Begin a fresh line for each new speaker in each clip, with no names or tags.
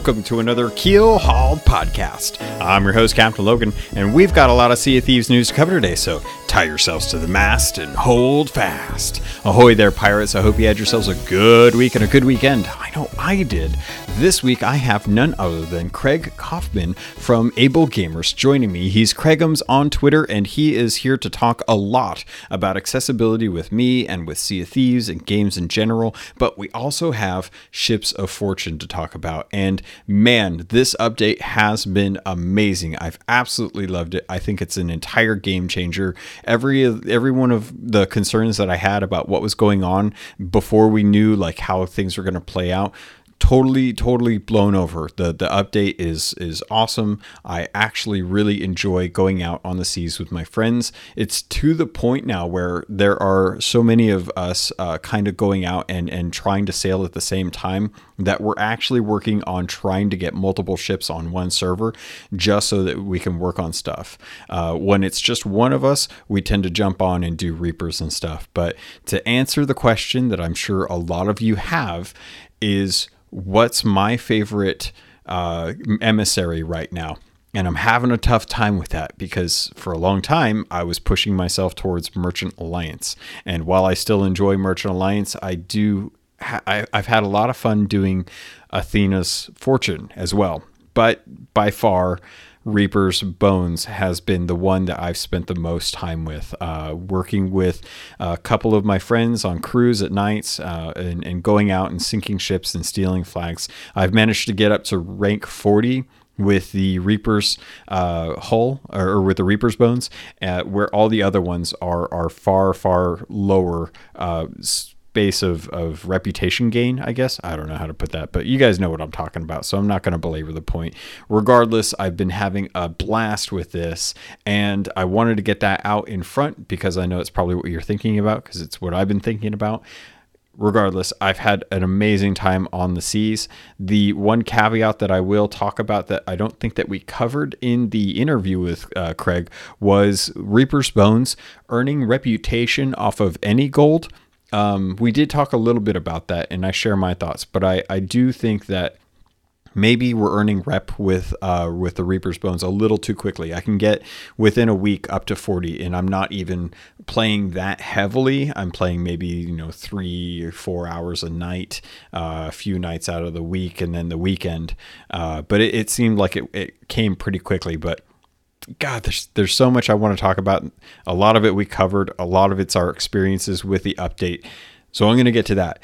Welcome to another Keel Hauled podcast. I'm your host, Captain Logan, and we've got a lot of Sea of Thieves news to cover today, so tie yourselves to the mast and hold fast. Ahoy there, pirates. I hope you had yourselves a good week and a good weekend. I know I did. This week I have none other than Craig Kaufman from Able Gamers joining me. He's Craigums on Twitter, and he is here to talk a lot about accessibility with me and with Sea of Thieves and games in general, but we also have Ships of Fortune to talk about. And man, this update has been amazing. I've absolutely loved it. I think it's an entire game changer every every one of the concerns that I had about what was going on before we knew like how things were going to play out totally totally blown over. The the update is is awesome. I actually really enjoy going out on the seas with my friends. It's to the point now where there are so many of us uh, kind of going out and and trying to sail at the same time that we're actually working on trying to get multiple ships on one server just so that we can work on stuff. Uh, when it's just one of us we tend to jump on and do reapers and stuff. But to answer the question that i'm sure a lot of you have is what's my favorite uh, emissary right now. And I'm having a tough time with that because for a long time I was pushing myself towards Merchant Alliance. And while I still enjoy Merchant Alliance, I do ha- I, I've had a lot of fun doing Athena's Fortune as well. But by far, Reaper's Bones has been the one that I've spent the most time with, uh, working with a couple of my friends on crews at nights uh, and, and going out and sinking ships and stealing flags. I've managed to get up to rank 40 with the Reaper's uh, hull or, or, with the Reaper's bones, uh, where all the other ones are are far far lower. Uh, base of, of reputation gain, I guess. I don't know how to put that, but you guys know what I'm talking about. So I'm not going to belabor the point. Regardless, I've been having a blast with this, and I wanted to get that out in front because I know it's probably what you're thinking about because it's what I've been thinking about. Regardless, I've had an amazing time on the seas. The one caveat that I will talk about that I don't think that we covered in the interview with uh, Craig was Reaper's Bones earning reputation off of any gold um, we did talk a little bit about that, and I share my thoughts. But I, I do think that maybe we're earning rep with uh, with the Reaper's Bones a little too quickly. I can get within a week up to 40, and I'm not even playing that heavily. I'm playing maybe you know three or four hours a night, uh, a few nights out of the week, and then the weekend. Uh, but it, it, seemed like it, it came pretty quickly. But God, there's there's so much I want to talk about. A lot of it we covered. A lot of it's our experiences with the update. So I'm going to get to that.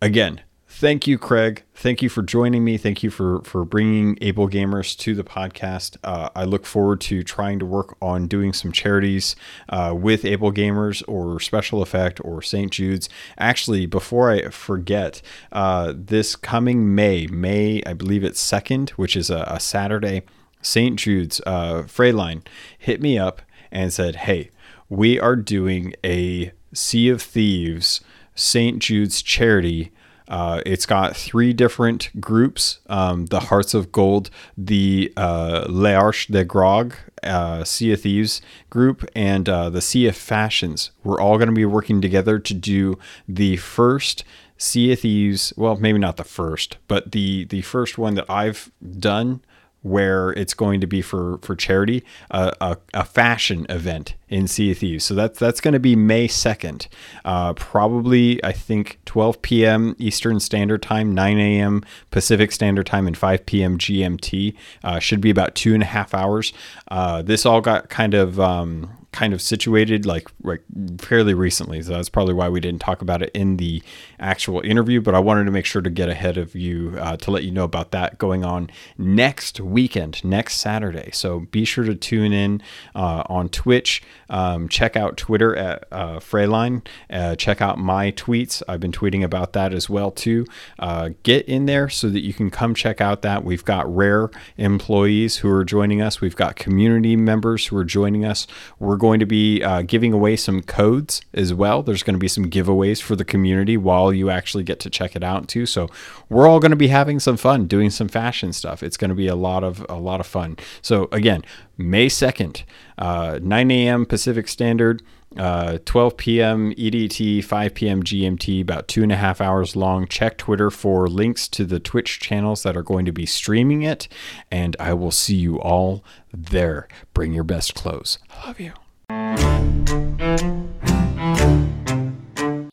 Again, thank you, Craig. Thank you for joining me. Thank you for for bringing Able Gamers to the podcast. Uh, I look forward to trying to work on doing some charities uh, with Able Gamers or Special Effect or St. Jude's. Actually, before I forget, uh, this coming May, May I believe it's second, which is a, a Saturday. St. Jude's uh, Freiline hit me up and said, "Hey, we are doing a Sea of Thieves St. Jude's charity." Uh, it's got three different groups um, the Hearts of Gold, the uh, L'Arche de Grog, uh, Sea of Thieves group, and uh, the Sea of Fashions. We're all going to be working together to do the first Sea of Thieves. Well, maybe not the first, but the, the first one that I've done where it's going to be for for charity, a, a, fashion event in Sea of Thieves. So that's that's going to be May second, uh, probably I think 12 p.m. Eastern Standard Time, 9 a.m. Pacific Standard Time, and 5 p.m. GMT. Uh, should be about two and a half hours. Uh, this all got kind of um, kind of situated like, like fairly recently. So that's probably why we didn't talk about it in the actual interview. But I wanted to make sure to get ahead of you uh, to let you know about that going on next weekend, next Saturday. So be sure to tune in uh, on Twitch. Um, check out Twitter at uh, Freyline. Uh, check out my tweets. I've been tweeting about that as well too. Uh, get in there so that you can come check out that. We've got rare employees who are joining us. We've got community members who are joining us. We're going to be uh, giving away some codes as well. There's going to be some giveaways for the community while you actually get to check it out too. So we're all going to be having some fun doing some fashion stuff. It's going to be a lot of a lot of fun. So again, May 2nd, uh, 9 a.m. Pacific Standard. uh, 12 p.m. EDT, 5 p.m. GMT, about two and a half hours long. Check Twitter for links to the Twitch channels that are going to be streaming it, and I will see you all there. Bring your best clothes. I love you.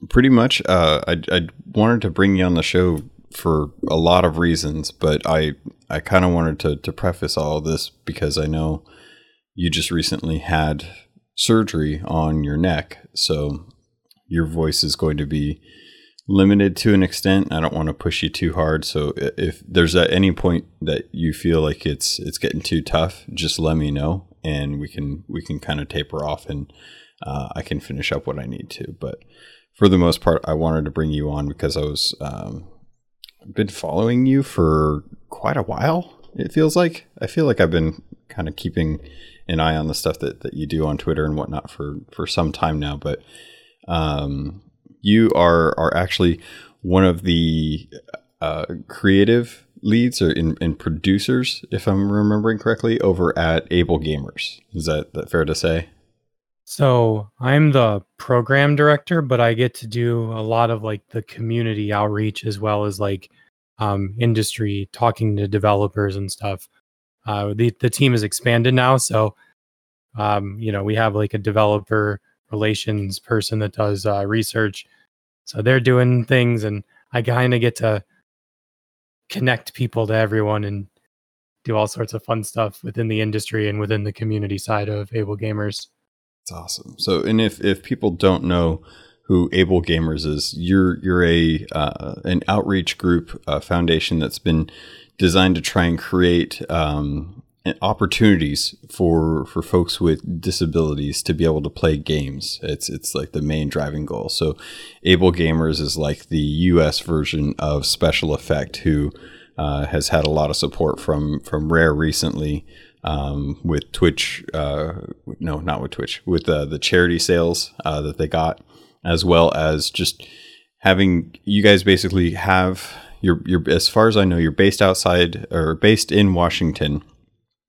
Pretty much, uh, I, I wanted to bring you on the show for a lot of reasons, but I I kind of wanted to to preface all this because I know you just recently had surgery on your neck, so your voice is going to be limited to an extent. I don't want to push you too hard, so if there's at any point that you feel like it's it's getting too tough, just let me know, and we can we can kind of taper off, and uh, I can finish up what I need to. But for the most part, I wanted to bring you on because I was um, been following you for quite a while. It feels like I feel like I've been kind of keeping an eye on the stuff that, that you do on Twitter and whatnot for, for some time now, but um, you are are actually one of the uh, creative leads or in, in, producers, if I'm remembering correctly, over at Able Gamers. Is that, that fair to say?
So I'm the program director, but I get to do a lot of like the community outreach as well as like um, industry, talking to developers and stuff. Uh, the the team is expanded now, so um, you know we have like a developer relations person that does uh, research. So they're doing things, and I kind of get to connect people to everyone and do all sorts of fun stuff within the industry and within the community side of Able Gamers.
That's awesome. So, and if if people don't know who Able Gamers is, you're you're a uh, an outreach group uh, foundation that's been designed to try and create um, opportunities for for folks with disabilities to be able to play games. It's it's like the main driving goal. So, Able Gamers is like the U.S. version of Special Effect, who uh, has had a lot of support from from Rare recently. Um, with Twitch, uh, no, not with Twitch, with uh, the charity sales uh, that they got, as well as just having you guys basically have you're you're as far as I know you're based outside or based in Washington,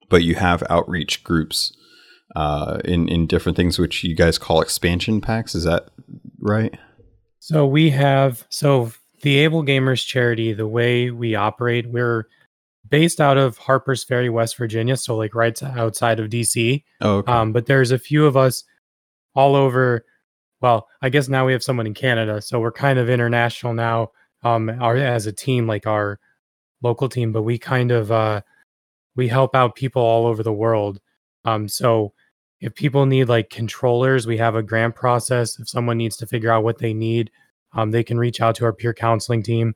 but you have outreach groups uh, in in different things which you guys call expansion packs. Is that right?
So we have so the Able Gamers charity. The way we operate, we're based out of Harpers Ferry, West Virginia, so like right outside of DC.
Oh, okay.
um, but there's a few of us all over. Well, I guess now we have someone in Canada, so we're kind of international now um, our, as a team, like our local team, but we kind of uh, we help out people all over the world. Um, so if people need like controllers, we have a grant process. If someone needs to figure out what they need, um, they can reach out to our peer counseling team.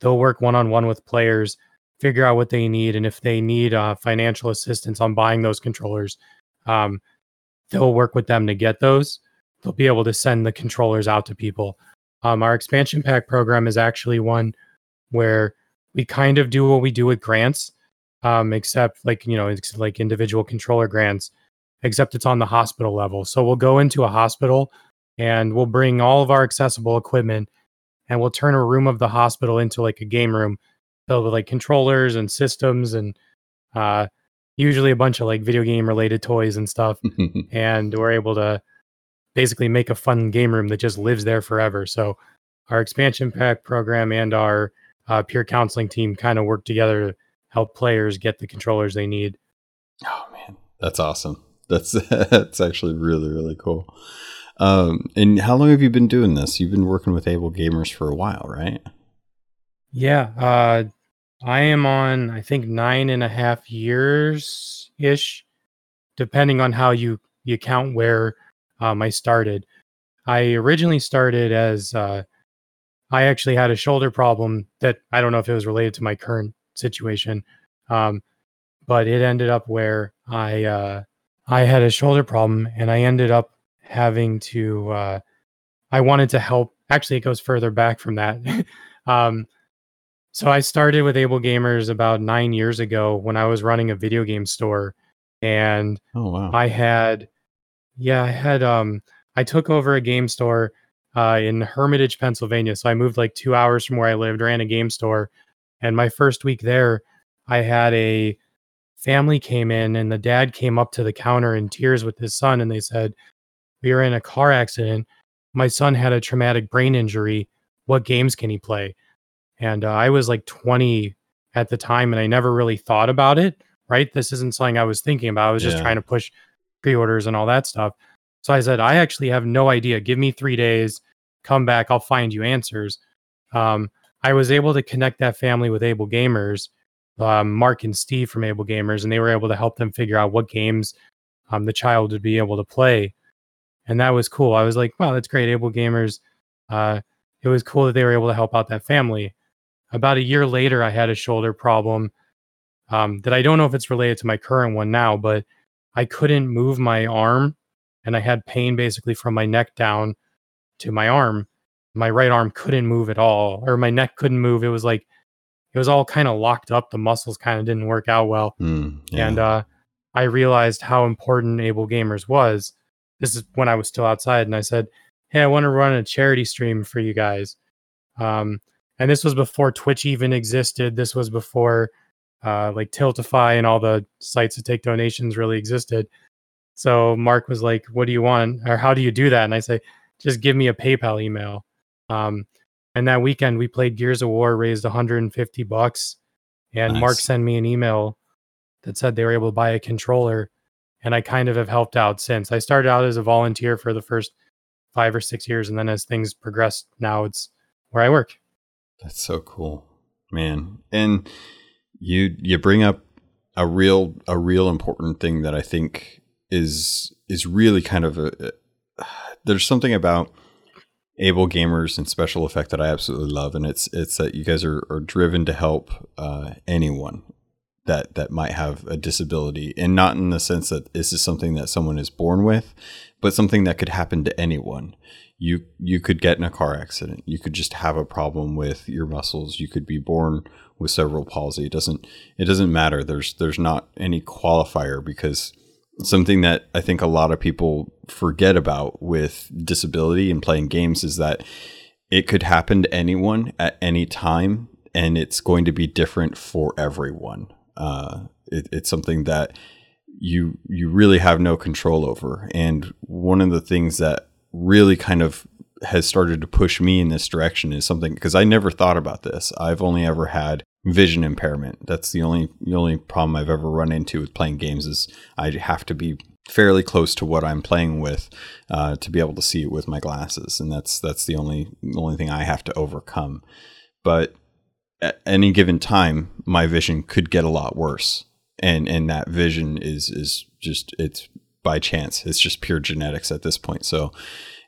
They'll work one on one with players, figure out what they need, and if they need uh, financial assistance on buying those controllers, um, they'll work with them to get those. They'll be able to send the controllers out to people. Um, our expansion pack program is actually one where we kind of do what we do with grants, um, except like you know, it's like individual controller grants, except it's on the hospital level. So we'll go into a hospital and we'll bring all of our accessible equipment and we'll turn a room of the hospital into like a game room filled with like controllers and systems and uh, usually a bunch of like video game related toys and stuff. and we're able to basically make a fun game room that just lives there forever. So our expansion pack program and our uh, peer counseling team kind of work together to help players get the controllers they need.
Oh man, that's awesome. That's that's actually really really cool. Um, and how long have you been doing this? You've been working with Able Gamers for a while, right?
Yeah, uh, I am on I think nine and a half years ish, depending on how you you count where um, I started. I originally started as uh, I actually had a shoulder problem that I don't know if it was related to my current situation, um, but it ended up where I uh, I had a shoulder problem and I ended up having to. Uh, I wanted to help. Actually, it goes further back from that. um, so I started with Able Gamers about nine years ago when I was running a video game store, and
oh, wow.
I had yeah, I had um I took over a game store uh in Hermitage, Pennsylvania. So I moved like 2 hours from where I lived, ran a game store. And my first week there, I had a family came in and the dad came up to the counter in tears with his son and they said, we were in a car accident. My son had a traumatic brain injury. What games can he play? And uh, I was like 20 at the time, and I never really thought about it. Right, this isn't something I was thinking about. I was just
Yeah.
trying to push pre-orders and all that stuff. So I said, I actually have no idea. Give me three days. Come back. I'll find you answers. Um, I was able to connect that family with Able Gamers, um, Mark and Steve from Able Gamers, and they were able to help them figure out what games um, the child would be able to play. And that was cool. I was like, wow, that's great. Able Gamers. Uh, it was cool that they were able to help out that family. About a year later, I had a shoulder problem um, that I don't know if it's related to my current one now, but I couldn't move my arm and I had pain basically from my neck down to my arm. My right arm couldn't move at all, or my neck couldn't move. It was like it was all kind of locked up. The muscles kind of didn't work out well.
Mm, yeah.
And uh, I realized how important Able Gamers was. This is when I was still outside, and I said, "Hey, I want to run a charity stream for you guys." Um, and this was before Twitch even existed. This was before uh, like Tiltify and all the sites that take donations really existed. So Mark was like, "What do you want, or how do you do that?" And I say, "Just give me a PayPal email." Um, and that weekend we played Gears of War, raised 150 bucks, and Mark sent me an email that said they were able to buy a controller, and I kind of have helped out since. I started out as a volunteer for the first five or six years, and then as things progressed, now it's where I work.
That's so cool, man. And you you bring up a real a real important thing that I think is is really kind of a, there's something about able gamers and special effect that I absolutely love, and it's it's that you guys are, are driven to help uh, anyone that that might have a disability, and not in the sense that this is something that someone is born with, but something that could happen to anyone. You you could get in a car accident. You could just have a problem with your muscles. You could be born with cerebral palsy. It doesn't it doesn't matter. There's there's not any qualifier because something that I think a lot of people forget about with disability and playing games is that it could happen to anyone at any time, and it's going to be different for everyone. Uh, it, it's something that you you really have no control over. And one of the things that really kind of has started to push me in this direction is something because I never thought about this. I've only ever had vision impairment. That's the only the only problem I've ever run into with playing games is I have to be fairly close to what I'm playing with uh, to be able to see it with my glasses, and that's that's the only the only thing I have to overcome. But at any given time, my vision could get a lot worse, and and that vision is is just it's by chance. It's just pure genetics at this point. So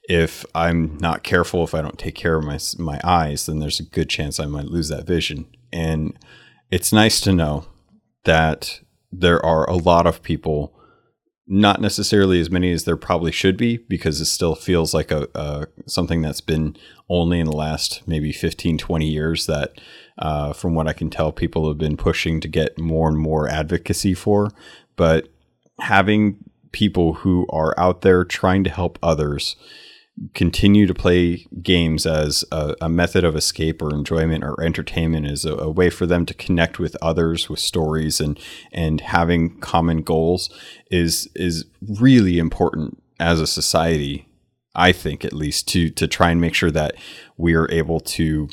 if I'm not careful, if I don't take care of my my eyes, then there's a good chance I might lose that vision. And it's nice to know that there are a lot of people, not necessarily as many as there probably should be, because it still feels like a, a something that's been only in the last maybe 15, 20 years that, uh, from what I can tell, people have been pushing to get more and more advocacy for. But having people who are out there trying to help others continue to play games as a, a method of escape or enjoyment or entertainment is a, a way for them to connect with others with stories and and having common goals is is really important as a society I think at least to to try and make sure that we are able to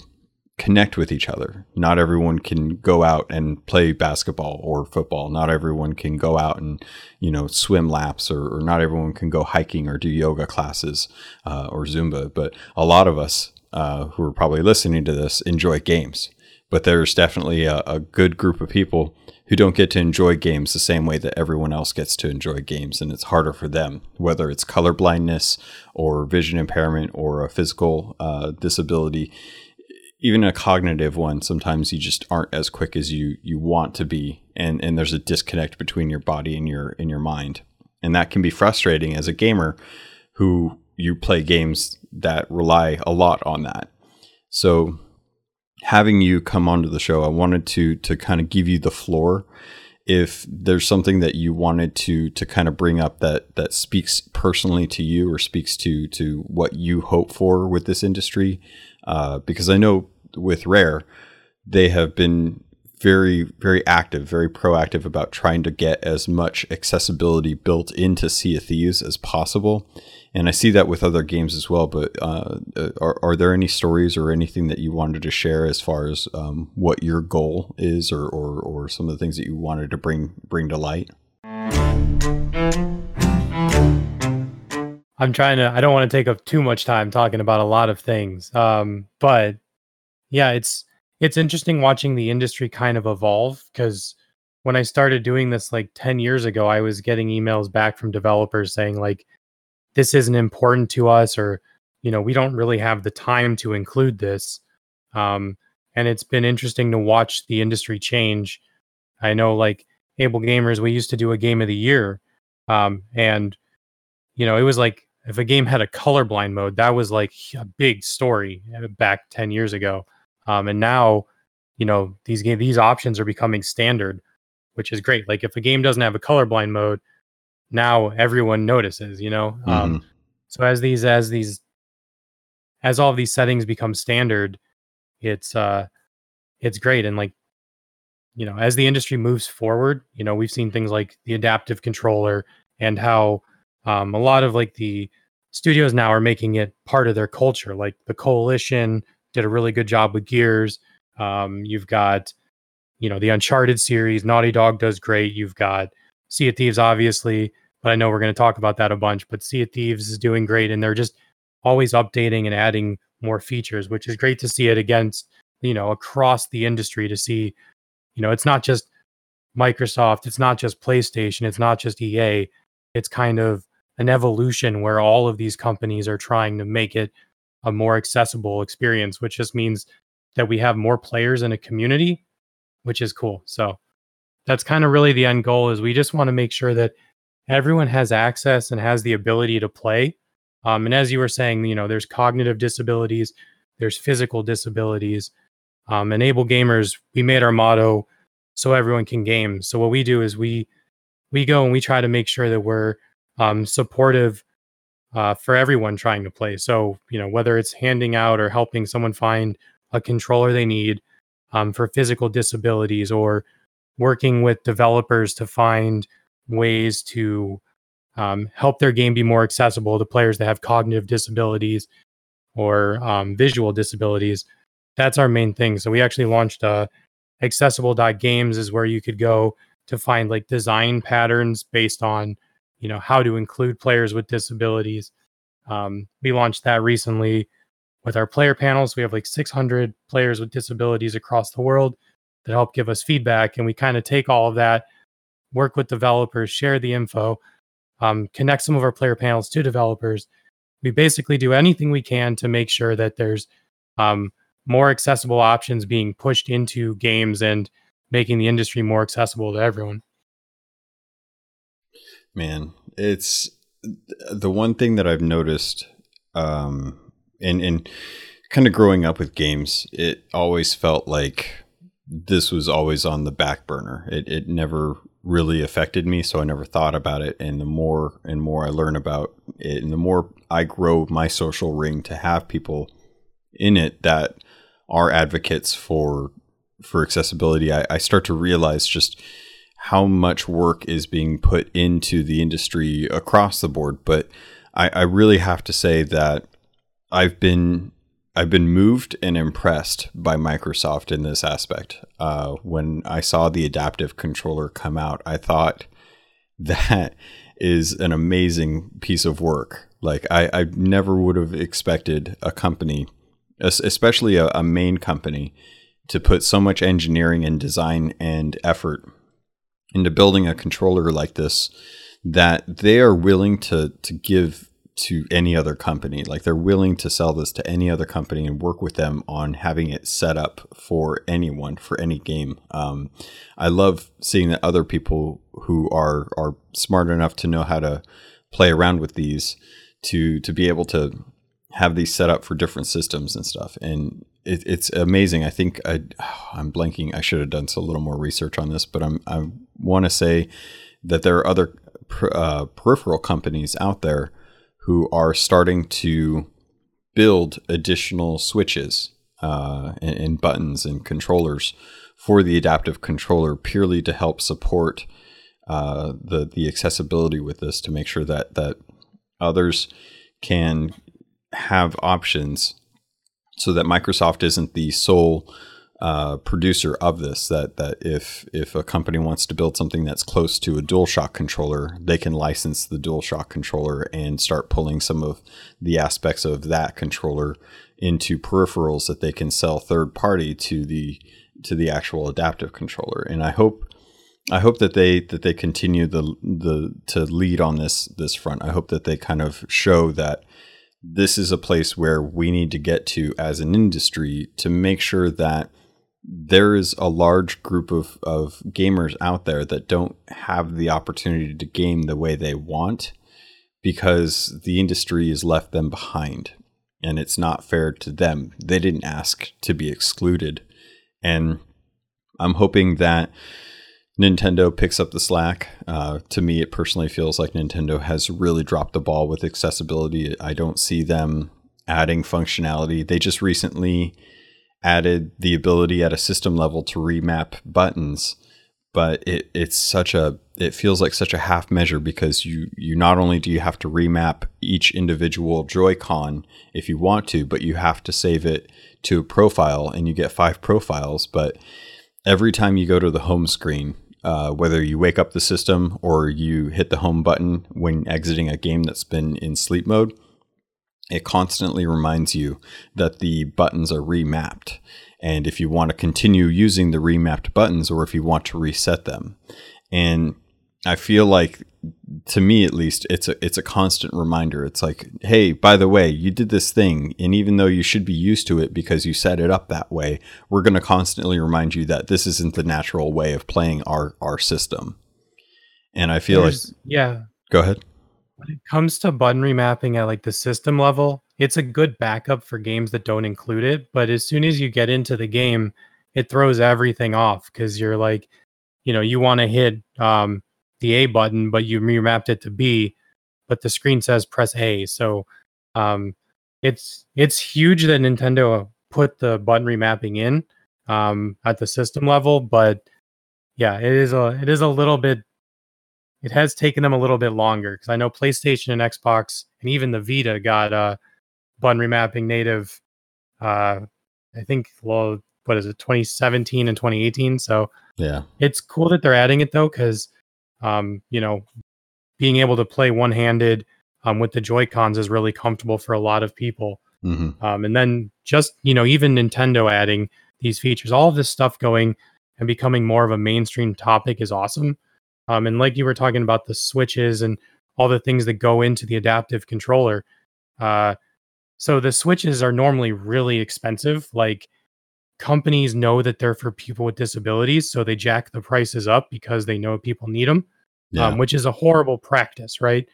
connect with each other. Not everyone can go out and play basketball or football. Not everyone can go out and you know swim laps, or, or not everyone can go hiking or do yoga classes uh, or Zumba. But a lot of us uh, who are probably listening to this enjoy games. But there's definitely a, a good group of people who don't get to enjoy games the same way that everyone else gets to enjoy games, and it's harder for them, whether it's color blindness or vision impairment or a physical uh, disability even a cognitive one sometimes you just aren't as quick as you you want to be and and there's a disconnect between your body and your in your mind. And that can be frustrating as a gamer who you play games that rely a lot on that. So having you come onto the show i wanted to to kind of give you the floor. If there's something that you wanted to to kind of bring up that that speaks personally to you or speaks to to what you hope for with this industry uh, because I know with Rare, they have been very very active, very proactive about trying to get as much accessibility built into Sea of Thieves as possible. And I see that with other games as well. But uh, uh, are, are there any stories or anything that you wanted to share as far as um, what your goal is, or, or or some of the things that you wanted to bring bring to light?
I'm trying to. I don't want to take up too much time talking about a lot of things. Um, but yeah, it's it's interesting watching the industry kind of evolve because when I started doing this like 10 years ago, I was getting emails back from developers saying like, this isn't important to us, or you know, we don't really have the time to include this. Um, and it's been interesting to watch the industry change. I know like Able Gamers, we used to do a game of the year, um, and you know, it was like if a game had a colorblind mode, that was like a big story uh, back 10 years ago. Um, and now, you know, these game these options are becoming standard, which is great. Like if a game doesn't have a colorblind mode, now everyone notices, you know. Um, mm-hmm. Um, so as these as these as all of these settings become standard, it's uh it's great. And like, you know, as the industry moves forward, you know, we've seen things like the adaptive controller and how um, a lot of like the studios now are making it part of their culture. Like the Coalition did a really good job with Gears. Um, you've got, you know, the Uncharted series. Naughty Dog does great. You've got Sea of Thieves, obviously, but I know we're going to talk about that a bunch. But Sea of Thieves is doing great, and they're just always updating and adding more features, which is great to see it against, you know, across the industry to see, you know, it's not just Microsoft, it's not just PlayStation, it's not just EA. It's kind of an evolution where all of these companies are trying to make it a more accessible experience, which just means that we have more players in a community, which is cool. So that's kind of really the end goal is we just want to make sure that everyone has access and has the ability to play. Um, and as you were saying, you know, there's cognitive disabilities, there's physical disabilities. Um, enable gamers, we made our motto so everyone can game. So what we do is we we go and we try to make sure that we're um, supportive uh, for everyone trying to play. So, you know, whether it's handing out or helping someone find a controller they need um, for physical disabilities or working with developers to find ways to um, help their game be more accessible to players that have cognitive disabilities or um, visual disabilities. That's our main thing. So we actually launched uh, accessible.games is where you could go to find like design patterns based on you know how to include players with disabilities. Um, we launched that recently with our player panels. We have like 600 players with disabilities across the world that help give us feedback, and we kind of take all of that, work with developers, share the info, um, connect some of our player panels to developers. We basically do anything we can to make sure that there's um, more accessible options being pushed into games and making the industry more accessible to everyone.
Man, it's the one thing that I've noticed um in in kind of growing up with games, it always felt like this was always on the back burner. It it never really affected me, so I never thought about it. And the more and more I learn about it, and the more I grow my social ring to have people in it that are advocates for for accessibility, I, I start to realize just how much work is being put into the industry across the board. But I, I really have to say that I've been I've been moved and impressed by Microsoft in this aspect. Uh, when I saw the adaptive controller come out, I thought that is an amazing piece of work. Like I, I never would have expected a company, especially a, a main company, to put so much engineering and design and effort into building a controller like this that they are willing to to give to any other company. Like they're willing to sell this to any other company and work with them on having it set up for anyone for any game. Um, I love seeing that other people who are are smart enough to know how to play around with these to to be able to have these set up for different systems and stuff. And it, it's amazing. I think I, I'm blanking. I should have done a little more research on this, but I'm, I want to say that there are other uh, peripheral companies out there who are starting to build additional switches uh, and, and, buttons and controllers for the adaptive controller purely to help support uh, the the accessibility with this to make sure that that others can have options so that Microsoft isn't the sole uh, producer of this. That that if if a company wants to build something that's close to a DualShock controller, they can license the DualShock controller and start pulling some of the aspects of that controller into peripherals that they can sell third party to the to the actual adaptive controller. And I hope I hope that they that they continue the the to lead on this this front. I hope that they kind of show that this is a place where we need to get to as an industry to make sure that there is a large group of, of gamers out there that don't have the opportunity to game the way they want because the industry has left them behind and it's not fair to them. They didn't ask to be excluded. And I'm hoping that Nintendo picks up the slack. Uh, to me, it personally feels like Nintendo has really dropped the ball with accessibility. I don't see them adding functionality. They just recently added the ability at a system level to remap buttons, but it, it's such a it feels like such a half measure because you you not only do you have to remap each individual Joy-Con if you want to, but you have to save it to a profile and you get five profiles. But every time you go to the home screen, uh, whether you wake up the system or you hit the home button when exiting a game that's been in sleep mode, it constantly reminds you that the buttons are remapped. And if you want to continue using the remapped buttons or if you want to reset them. And I feel like to me at least it's a it's a constant reminder. It's like, hey, by the way, you did this thing and even though you should be used to it because you set it up that way, we're going to constantly remind you that this isn't the natural way of playing our our system. And I feel There's, like
yeah.
Go ahead
when it comes to button remapping at like the system level, it's a good backup for games that don't include it. But as soon as you get into the game, it throws everything off because you're like, you know, you want to hit um, the A button, but you remapped it to B, but the screen says press A. So um, it's it's huge that Nintendo put the button remapping in um, at the system level, but yeah, it is a it is a little bit it has taken them a little bit longer because I know PlayStation and Xbox and even the Vita got uh, button remapping native. Uh, I think well, what is it, 2017 and 2018? So
yeah,
it's cool that they're adding it though because um, you know being able to play one handed um, with the Joy Cons is really comfortable for a lot of people. Mm-hmm. Um, and then just you know even Nintendo adding these features, all of this stuff going and becoming more of a mainstream topic is awesome. Um, and like you were talking about the switches and all the things that go into the adaptive controller. Uh, so the switches are normally really expensive. Like companies know that they're for people with disabilities, so they jack the prices up because they know people need them, yeah. um, which is a horrible practice, right?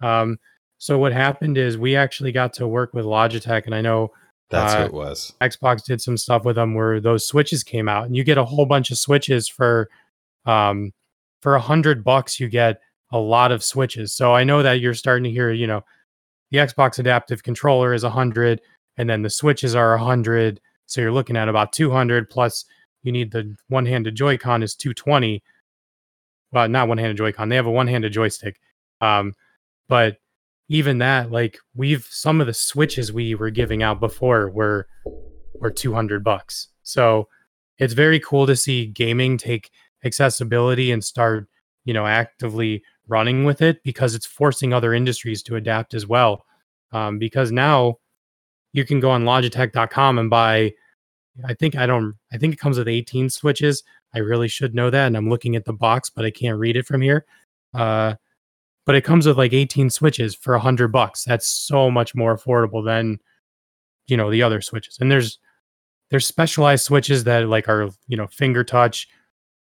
Um, so what happened is we actually got to work with Logitech, and I know
that's uh, what it was.
Xbox did some stuff with them where those switches came out, and you get a whole bunch of switches for um, for a hundred bucks, you get a lot of switches. So I know that you're starting to hear, you know, the Xbox adaptive controller is a hundred, and then the switches are a hundred. So you're looking at about 200 plus you need the one-handed Joy-Con is 220. Well, not one-handed Joy-Con. They have a one-handed joystick. Um, but even that, like we've some of the switches we were giving out before were were 200 bucks. So it's very cool to see gaming take accessibility and start, you know, actively running with it because it's forcing other industries to adapt as well. Um, because now you can go on logitech.com and buy I think I don't I think it comes with 18 switches. I really should know that and I'm looking at the box but I can't read it from here. Uh, but it comes with like 18 switches for 100 bucks. That's so much more affordable than you know the other switches. And there's there's specialized switches that like are, you know, finger touch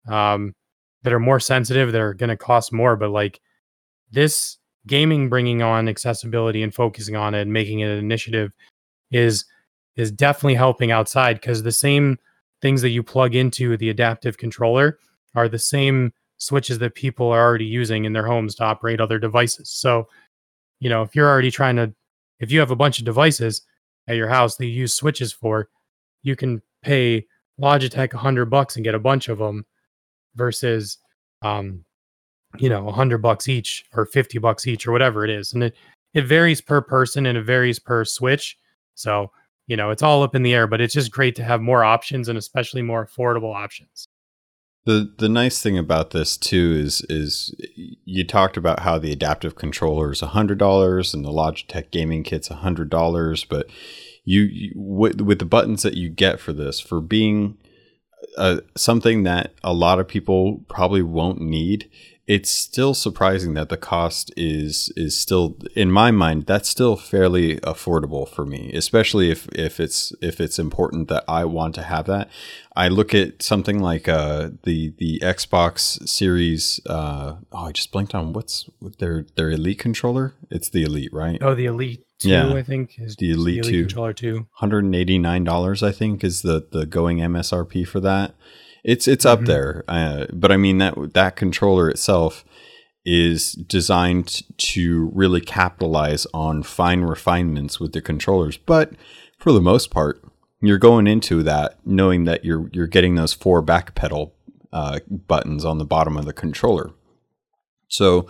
um, that are more sensitive that are going to cost more. But like this gaming bringing on accessibility and focusing on it and making it an initiative is is definitely helping outside because the same things that you plug into the adaptive controller are the same switches that people are already using in their homes to operate other devices. So, you know, if you're already trying to, if you have a bunch of devices at your house that you use switches for, you can pay Logitech a hundred bucks and get a bunch of them versus, um, you know, a hundred bucks each or 50 bucks each or whatever it is. And it, it varies per person and it varies per switch. So, you know, it's all up in the air, but it's just great to have more options and especially more affordable options.
The the nice thing about this too is is you talked about how the adaptive controller is hundred dollars and the Logitech gaming kit's hundred dollars, but you, you with, with the buttons that you get for this for being uh, something that a lot of people probably won't need it's still surprising that the cost is is still in my mind that's still fairly affordable for me especially if if it's if it's important that I want to have that. I look at something like uh the the Xbox series uh oh I just blanked on what's their their elite controller? It's the elite right?
Oh the elite two, yeah. I think is
the elite, the elite 2
controller 2
$189 I think is the the going MSRP for that it's it's up mm-hmm. there, uh, but I mean that that controller itself is designed to really capitalize on fine refinements with the controllers. But for the most part, you're going into that knowing that you're you're getting those four back pedal uh, buttons on the bottom of the controller. So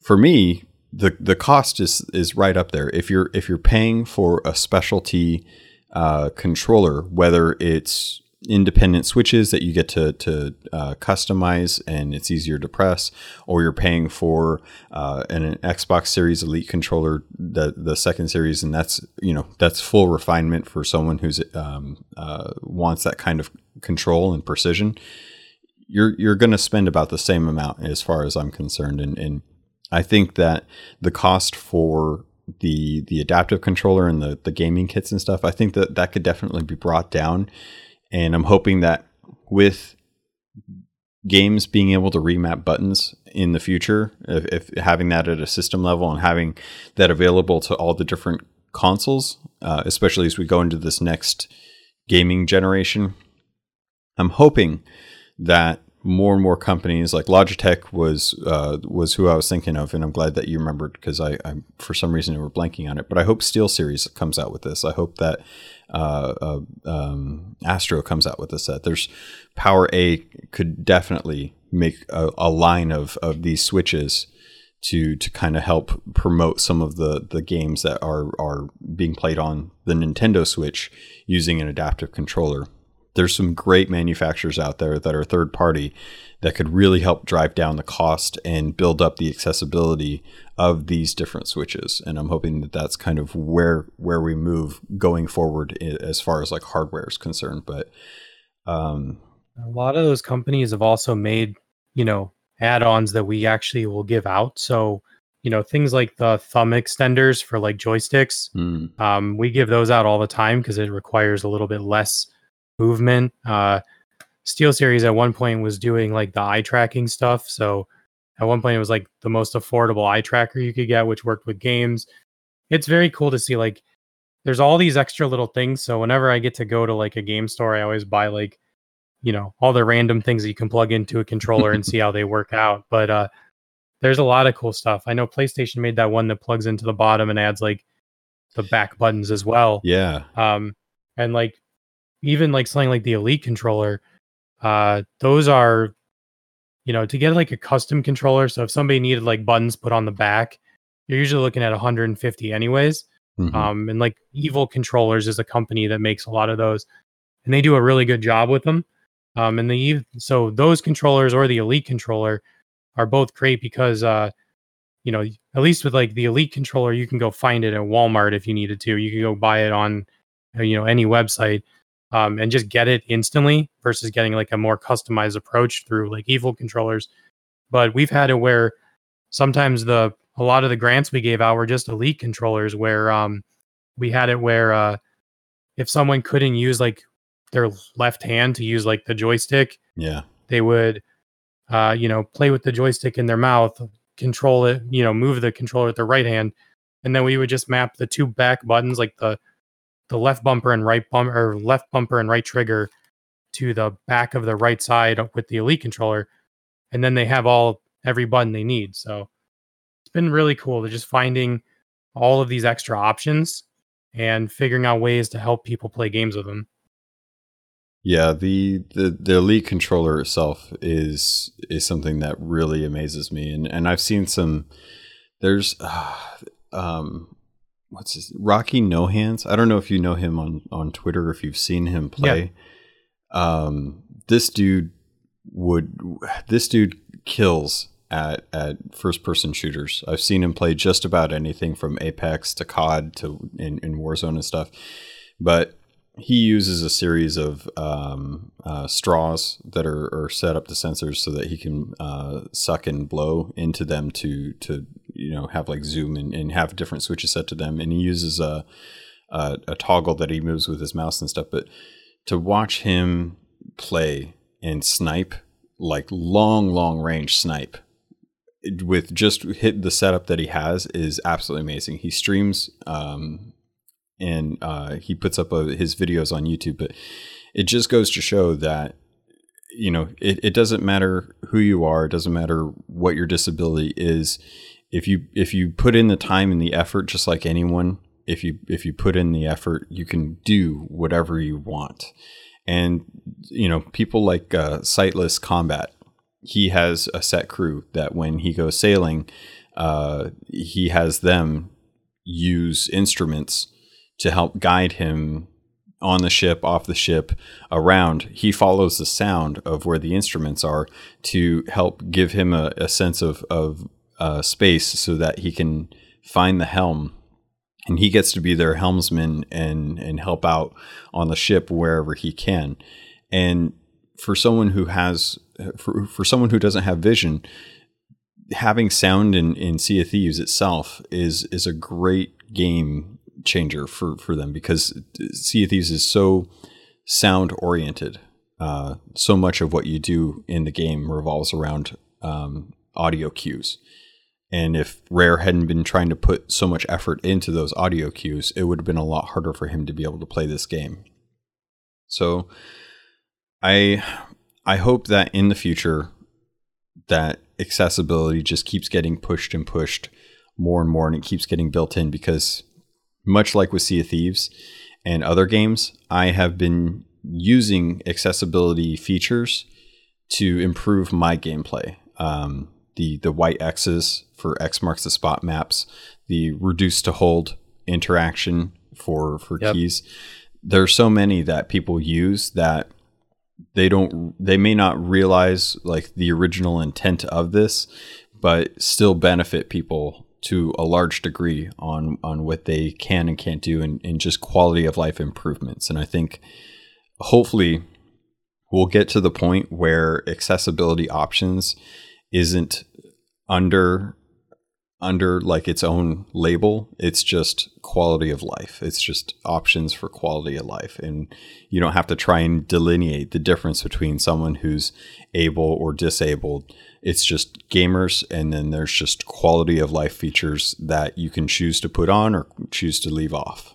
for me, the the cost is is right up there. If you're if you're paying for a specialty uh, controller, whether it's independent switches that you get to to uh, customize and it's easier to press, or you're paying for uh, an, Xbox Series Elite controller, the the second series, and that's you know that's full refinement for someone who's um, uh, wants that kind of control and precision. You're you're going to spend about the same amount as far as I'm concerned, and, and I think that the cost for the the adaptive controller and the the gaming kits and stuff, I think that that could definitely be brought down and I'm hoping that with games being able to remap buttons in the future, if, if, having that at a system level and having that available to all the different consoles, uh, especially as we go into this next gaming generation, I'm hoping that more and more companies like Logitech was uh, was who I was thinking of, and I'm glad that you remembered because I, I for some reason you were blanking on it. But I hope SteelSeries comes out with this. I hope that uh, uh, um, Astro comes out with a set. There's Power A could definitely make a, a line of of these switches to to kind of help promote some of the the games that are are being played on the Nintendo Switch using an adaptive controller there's some great manufacturers out there that are third party that could really help drive down the cost and build up the accessibility of these different switches and i'm hoping that that's kind of where where we move going forward as far as like hardware is concerned but um
a lot of those companies have also made you know add-ons that we actually will give out so you know things like the thumb extenders for like joysticks mm. um, we give those out all the time because it requires a little bit less movement. Uh, Steel Series at one point was doing like the eye tracking stuff. So at one point it was like the most affordable eye tracker you could get, which worked with games. It's very cool to see like there's all these extra little things. So whenever I get to go to like a game store, I always buy like, you know, all the random things that you can plug into a controller and see how they work out. But uh there's a lot of cool stuff. I know PlayStation made that one that plugs into the bottom and adds like the back buttons as well.
Yeah.
Um and like even like something like the elite controller uh those are you know to get like a custom controller so if somebody needed like buttons put on the back you're usually looking at 150 anyways. Mm-hmm. um and like evil controllers is a company that makes a lot of those and they do a really good job with them. Um and the so those controllers or the elite controller are both great because uh you know at least with like the elite controller you can go find it at walmart if you needed to. You can go buy it on uh, you know any website um, and just get it instantly versus getting like a more customized approach through like evil controllers. But we've had it where sometimes the a lot of the grants we gave out were just elite controllers where um, we had it where uh, if someone couldn't use like their left hand to use like the joystick,
yeah,
they would uh, you know play with the joystick in their mouth, control it, you know, move the controller with their right hand, and then we would just map the two back buttons like the the left bumper and right bumper or left bumper and right trigger to the back of the right side with the elite controller and then they have all every button they need so it's been really cool to just finding all of these extra options and figuring out ways to help people play games with them
Yeah, the, the the elite controller itself is is something that really amazes me, and and I've seen some. There's, uh, um, what's his Rocky No Hands. I don't know if you know him on on Twitter, if you've seen him play. Yeah. Um, this dude would this dude kills at at first person shooters. I've seen him play just about anything from Apex to COD to in, in Warzone and stuff. But he uses a series of um, uh, straws that are, are, set up to sensors so that he can uh, suck and blow into them to to you know have like zoom and, and have different switches set to them. And he uses a, a a toggle that he moves with his mouse and stuff. But to watch him play and snipe like long long range snipe with just hit the setup that he has is absolutely amazing. He streams um, and uh, he puts up a, uh, his videos on YouTube. But it just goes to show that you know it, it doesn't matter who you are, it doesn't matter what your disability is. If you if you put in the time and the effort, just like anyone, if you if you put in the effort, you can do whatever you want. And you know people like uh, SightlessKombat. He has a set crew that when he goes sailing, uh, he has them use instruments to help guide him on the ship, off the ship, around. He follows the sound of where the instruments are to help give him a, a sense of, of uh, space so that he can find the helm. And he gets to be their helmsman and, and help out on the ship wherever he can. And for someone who has, for, for someone who doesn't have vision, having sound in, in Sea of Thieves itself is is a great game changer for for them because Sea of Thieves is so sound oriented. Uh, so much of what you do in the game revolves around um, audio cues. And if Rare hadn't been trying to put so much effort into those audio cues, it would have been a lot harder for him to be able to play this game. So I I hope that in the future that accessibility just keeps getting pushed and pushed more and more and it keeps getting built in because much like with Sea of Thieves and other games, I have been using accessibility features to improve my gameplay. Um, the the white X's for X marks the spot maps, the reduce to hold interaction for for yep. keys. There are so many that people use that they don't they may not realize like the original intent of this, but still benefit people to a large degree on on what they can and can't do and, and just quality of life improvements. And I think hopefully we'll get to the point where accessibility options isn't under under like its own label. It's just quality of life. It's just options for quality of life. And you don't have to try and delineate the difference between someone who's able or disabled. It's just gamers and then there's just quality of life features that you can choose to put on or choose to leave off.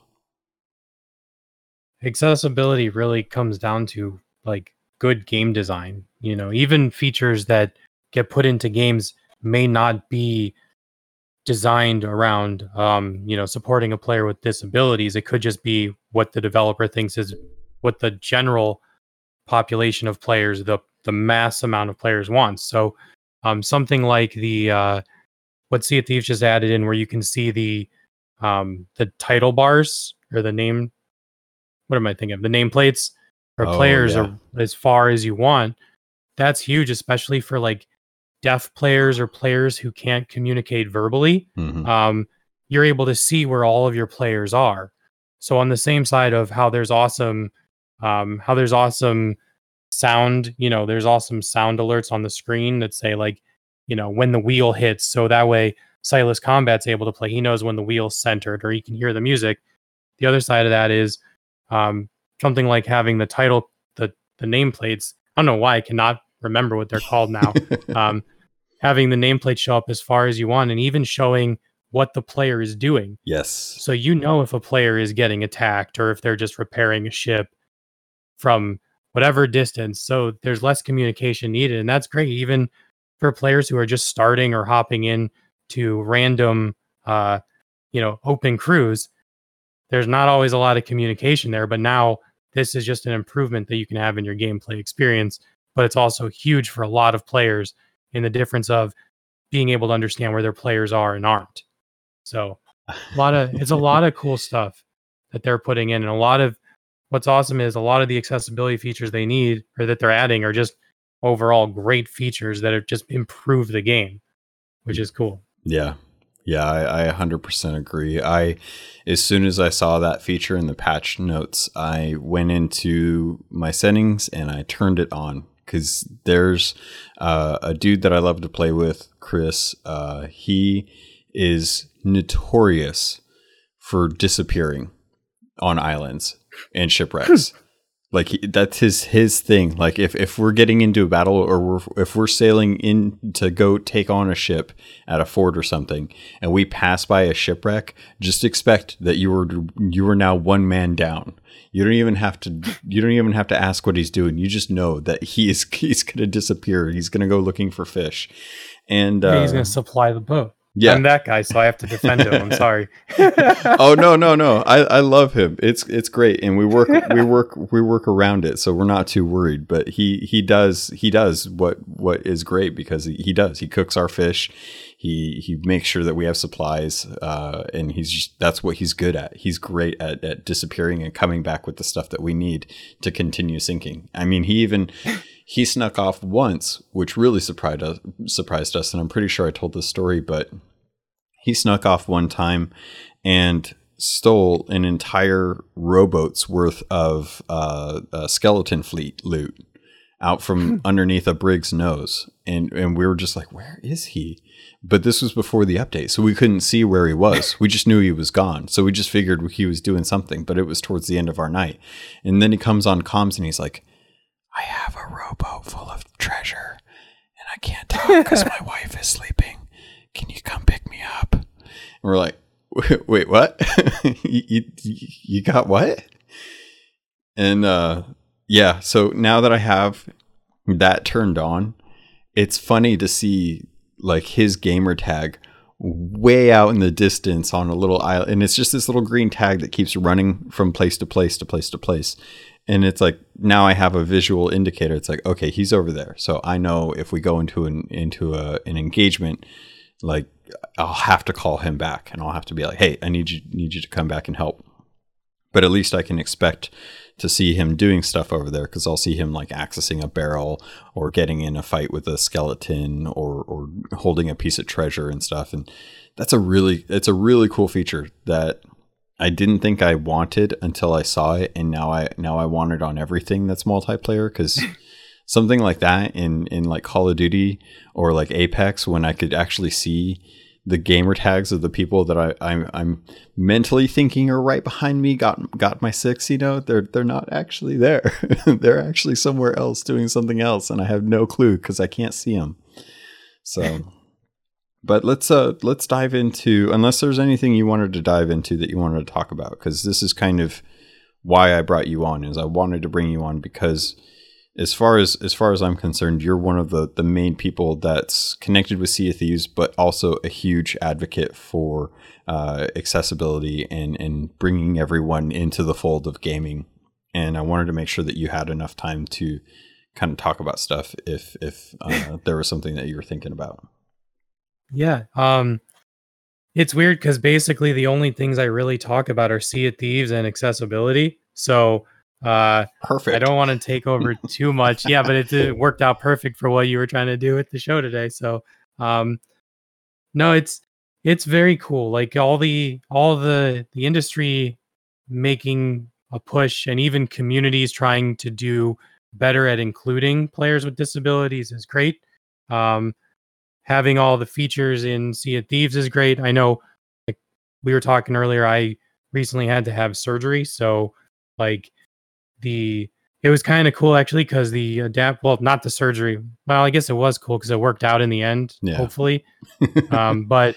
Accessibility really comes down to like good game design you know even features that get put into games may not be designed around um, you know supporting a player with disabilities it could just be what the developer thinks is what the general population of players the the mass amount of players wants so um, something like the uh, what Sea of Thieves just added in, where you can see the um, the title bars or the name. What am I thinking of? The nameplates for oh, players yeah. are as far as you want. That's huge, especially for like deaf players or players who can't communicate verbally. Mm-hmm. Um, you're able to see where all of your players are. So on the same side of how there's awesome, um, how there's awesome sound you know there's awesome sound alerts on the screen that say like you know when the wheel hits so that way SightlessKombat's able to play he knows when the wheel's centered or he can hear the music the other side of that is um, something like having the title the the nameplates i don't know why i cannot remember what they're called now um, having the nameplate show up as far as you want and even showing what the player is doing
yes
so you know if a player is getting attacked or if they're just repairing a ship from whatever distance. So there's less communication needed. And that's great, even for players who are just starting or hopping in to random, uh, you know, open crews. There's not always a lot of communication there, but now this is just an improvement that you can have in your gameplay experience. But it's also huge for a lot of players in the difference of being able to understand where their players are and aren't. So a lot of it's a lot of cool stuff that they're putting in, and a lot of what's awesome is a lot of the accessibility features they need or that they're adding are just overall great features that have just improved the game, which is cool.
Yeah. Yeah, I, I 100% agree. I, as soon as I saw that feature in the patch notes, I went into my settings and I turned it on because there's uh, a dude that I love to play with, Chris. Uh, he is notorious for disappearing on islands and shipwrecks. like he, that's his his thing. Like if if we're getting into a battle or we're, if we're sailing in to go take on a ship at a fort or something, and we pass by a shipwreck, just expect that you were you are now one man down. You don't even have to you don't even have to ask what he's doing. You just know that he is he's going to disappear. He's going to go looking for fish, and
yeah, he's going to uh, supply the boat.
Yeah.
I'm that guy, so I have to defend him. I'm sorry.
oh no, no, no. I, I love him. It's it's great. And we work we work we work around it, so we're not too worried. But he he does he does what what is great because he, he does. He cooks our fish. He he makes sure that we have supplies. Uh, and he's just that's what he's good at. He's great at, at disappearing and coming back with the stuff that we need to continue sinking. I mean he even he snuck off once, which really surprised us, surprised us. And I'm pretty sure I told this story, but he snuck off one time and stole an entire rowboat's worth of uh, skeleton fleet loot out from hmm. underneath a brig's nose. And, and we were just like, where is he? But this was before the update, so we couldn't see where he was. We just knew he was gone. So we just figured he was doing something, but it was towards the end of our night. And then he comes on comms and he's like, I have a rowboat full of treasure and I can't talk because my wife is sleeping. Can you come pick me up? And we're like, wait, what? you, you, you got what? And uh, yeah, so now that I have that turned on, it's funny to see like his gamer tag way out in the distance on a little island and it's just this little green tag that keeps running from place to place to place to place and it's like now I have a visual indicator. It's like okay, he's over there, so I know if we go into an into a, an engagement, like I'll have to call him back, and I'll have to be like, hey, I need you need you to come back and help. But at least I can expect to see him doing stuff over there because I'll see him like accessing a barrel or getting in a fight with a skeleton or or holding a piece of treasure and stuff. And that's a really it's a really cool feature that I didn't think I wanted until I saw it, and now I now I want it on everything that's multiplayer because something like that in in like Call of Duty or like Apex, when I could actually see the gamer tags of the people that I I'm, I'm mentally thinking are right behind me got got my six, you know, they're they're not actually there. they're actually somewhere else doing something else, and I have no clue because I can't see them. So but let's uh let's dive into unless there's anything you wanted to dive into that you wanted to talk about because this is kind of why I brought you on is I wanted to bring you on because as far as as far as I'm concerned, you're one of the the main people that's connected with Sea of Thieves, but also a huge advocate for uh, accessibility and and bringing everyone into the fold of gaming. And I wanted to make sure that you had enough time to kind of talk about stuff if if uh, there was something that you were thinking about.
Yeah. Um, it's weird because basically the only things I really talk about are Sea of Thieves and accessibility. So uh,
perfect.
I don't want to take over too much. Yeah, but it, it, worked out perfect for what you were trying to do with the show today. So um, no, it's it's very cool. Like all the all the the industry making a push and even communities trying to do better at including players with disabilities is great. Um, having all the features in Sea of Thieves is great. I know like we were talking earlier, I recently had to have surgery, so like the it was kind of cool actually because the adapt well not the surgery well i guess it was cool because it worked out in the end yeah. hopefully um, but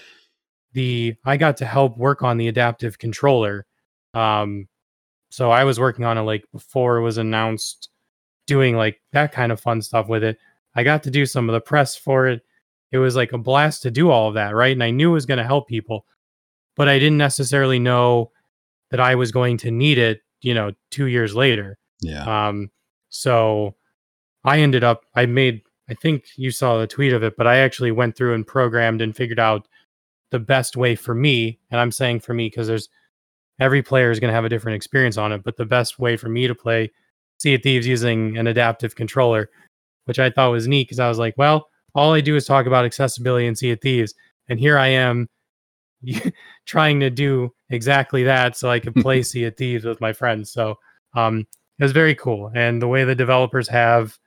the i got to help work on the adaptive controller um, so i was working on it like before it was announced doing like that kind of fun stuff with it i got to do some of the press for it it was like a blast to do all of that, right? And I knew it was going to help people, but I didn't necessarily know that I was going to need it, you know, two years later.
Yeah.
Um, so I ended up, I made, I think you saw the tweet of it, but I actually went through and programmed and figured out the best way for me. And I'm saying for me because there's every player is going to have a different experience on it, but the best way for me to play Sea of Thieves using an adaptive controller, which I thought was neat because I was like, well, all I do is talk about accessibility in Sea of Thieves. And here I am trying to do exactly that so I could play Sea of Thieves with my friends. So um, it was very cool. And the way the developers have,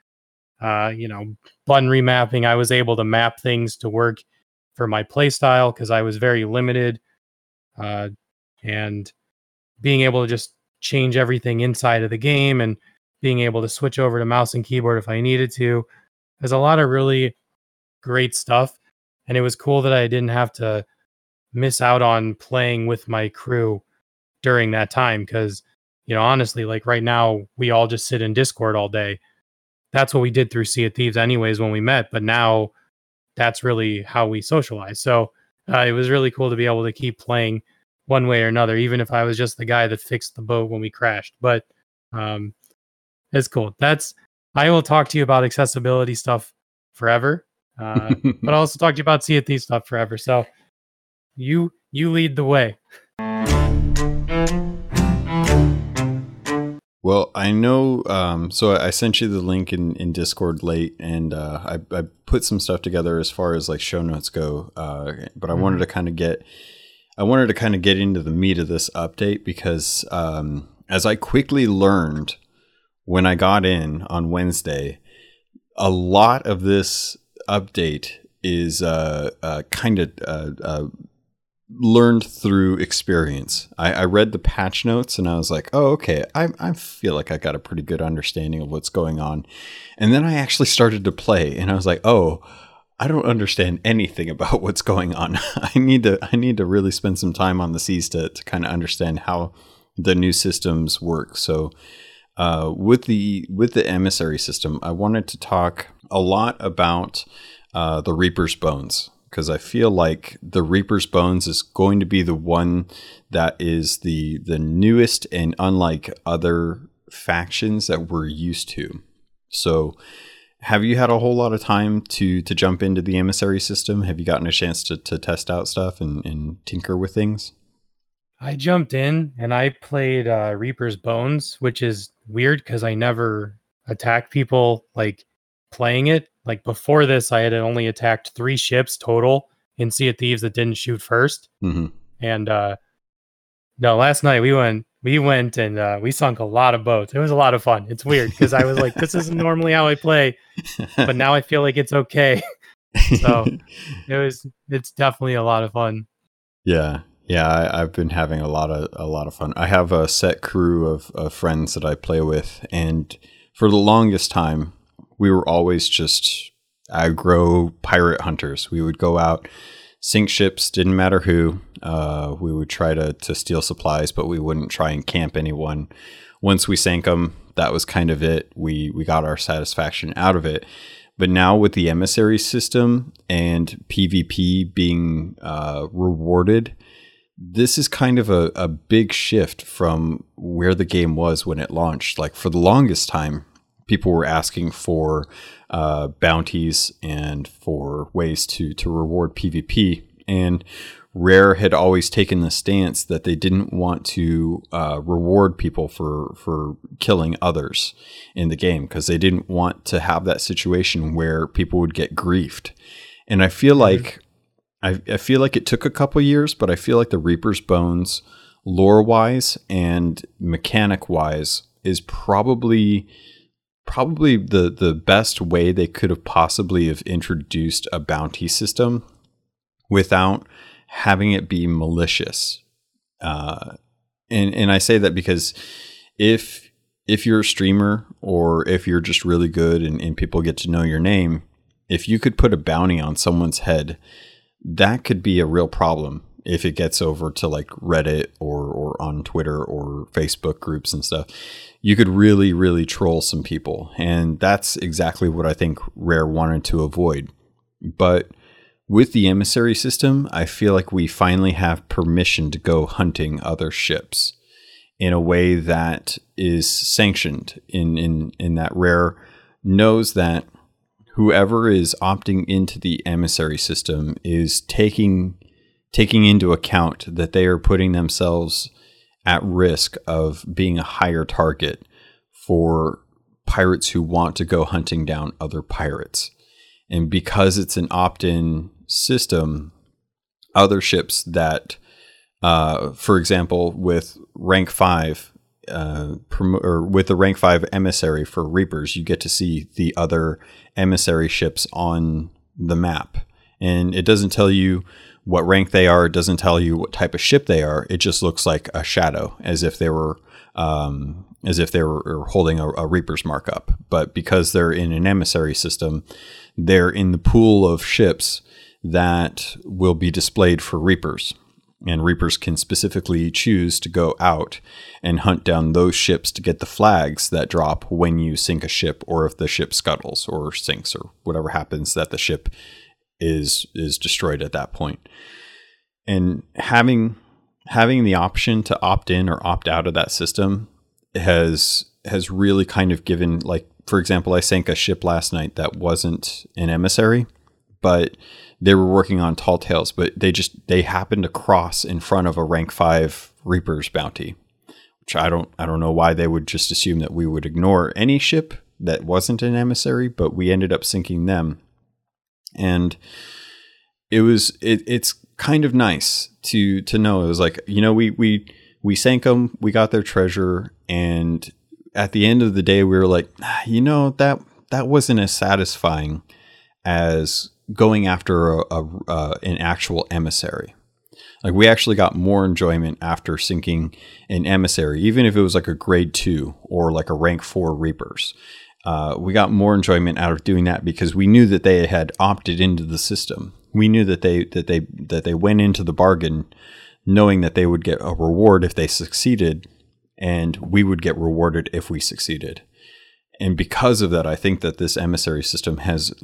uh, you know, button remapping, I was able to map things to work for my playstyle because I was very limited. Uh, and being able to just change everything inside of the game and being able to switch over to mouse and keyboard if I needed to. There's a lot of really great stuff. And it was cool that I didn't have to miss out on playing with my crew during that time because you know honestly like right now we all just sit in discord all day. That's what we did through sea of thieves anyways when we met but now that's really how we socialize. So uh, it was really cool to be able to keep playing one way or another even if i was just the guy that fixed the boat when we crashed but um it's cool. That's i will talk to you about accessibility stuff forever uh, but i'll also talk to you about sea of thieves stuff forever so you you lead the way.
Well, I know. Um, so I sent you the link in, in Discord late, and uh, I, I put some stuff together as far as like show notes go. Uh, but I wanted mm-hmm. to kind of get, I wanted to kind of get into the meat of this update because um, as I quickly learned when I got in on Wednesday, a lot of this update is uh, uh, kind of uh, uh, learned through experience. I, I, read the patch notes and I was like, oh, okay, I, I feel like I got a pretty good understanding of what's going on. And then I actually started to play and I was like, oh, I don't understand anything about what's going on. I need to I need to really spend some time on the seas to, to kind of understand how the new systems work. So uh, with the with the emissary system, I wanted to talk a lot about uh, the Reaper's Bones because I feel like the Reaper's Bones is going to be the one that is the the newest and unlike other factions that we're used to. So, have you had a whole lot of time to to jump into the emissary system? Have you gotten a chance to to test out stuff and, and tinker with things?
I jumped in and I played uh, Reaper's Bones, which is weird because I never attack people like playing it. Like before this, I had only attacked three ships total in Sea of Thieves that didn't shoot 1st
mm-hmm.
And uh no, last night we went we went and uh, we sunk a lot of boats. It was a lot of fun. It's weird because I was like, this isn't normally how I play, but now I feel like it's okay. so it was it's definitely a lot of fun.
Yeah. Yeah, I, have been having a lot of a lot of fun. I have a set crew of, of friends that I play with, and for the longest time, we were always just aggro pirate hunters. We would go out, sink ships, didn't matter who. Uh, we would try to, to steal supplies, but we wouldn't try and camp anyone. Once we sank them, that was kind of it. We we got our satisfaction out of it. But now with the emissary system and PvP being uh, rewarded, this is kind of a, a big shift from where the game was when it launched. Like for the longest time, people were asking for uh, bounties and for ways to to reward PvP. And Rare had always taken the stance that they didn't want to uh, reward people for for killing others in the game because they didn't want to have that situation where people would get griefed. And I feel mm-hmm. like I, I feel like it took a couple years, but I feel like the Reaper's Bones, lore wise and mechanic wise, is probably probably the the best way they could have possibly have introduced a bounty system without having it be malicious. Uh, and and I say that because if if you're a streamer or if you're just really good and, and people get to know your name, if you could put a bounty on someone's head, that could be a real problem if it gets over to like Reddit or or on Twitter or Facebook groups and stuff, you could really really troll some people, and that's exactly what I think Rare wanted to avoid. But with the emissary system, I feel like we finally have permission to go hunting other ships. in a way that is sanctioned in in in that rare knows that whoever is opting into the emissary system is taking taking into account that they are putting themselves at risk of being a higher target for pirates who want to go hunting down other pirates. And because it's an opt in system, other ships that, uh, for example, with rank five, uh, prom- or with the rank five emissary for Reapers, you get to see the other emissary ships on the map. And it doesn't tell you what rank they are. Doesn't tell you what type of ship they are. It just looks like a shadow, as if they were um, as if they were holding a, a, Reaper's markup. But because they're in an emissary system, they're in the pool of ships that will be displayed for Reapers. And Reapers can specifically choose to go out and hunt down those ships to get the flags that drop when you sink a ship, or if the ship scuttles or sinks, or whatever happens that the ship is is destroyed at that point. And having having the option to opt in or opt out of that system has has really kind of given like for example, I sank a ship last night that wasn't an emissary, but they were working on tall tales, but they just they happened to cross in front of a rank five Reaper's bounty. Which I don't I don't know why they would just assume that we would ignore any ship that wasn't an emissary, but we ended up sinking them and it was it, it's kind of nice to to know. It was like you know we we we sank them we got their treasure and at the end of the day we were like ah, you know that that wasn't as satisfying as going after a, a an actual emissary. Like we actually got more enjoyment after sinking an emissary even if it was like a grade 2 or like a rank 4 reapers uh, we got more enjoyment out of doing that because we knew that they had opted into the system. We knew that they that they that they went into the bargain knowing that they would get a reward if they succeeded and we would get rewarded if we succeeded. And because of that, I think that this emissary system has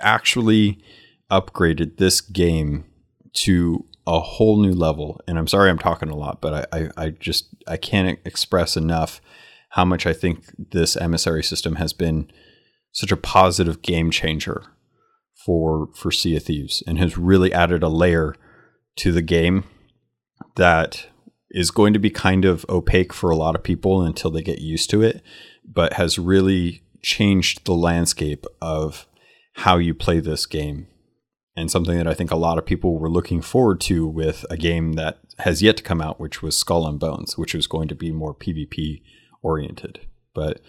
actually upgraded this game to a whole new level. And I'm sorry I'm talking a lot, but I, I, I just I can't express enough how much I think this emissary system has been such a positive game changer for for Sea of Thieves and has really added a layer to the game that is going to be kind of opaque for a lot of people until they get used to it, but has really changed the landscape of how you play this game. And something that I think a lot of people were looking forward to with a game that has yet to come out, which was Skull and Bones, which was going to be more PvP oriented. But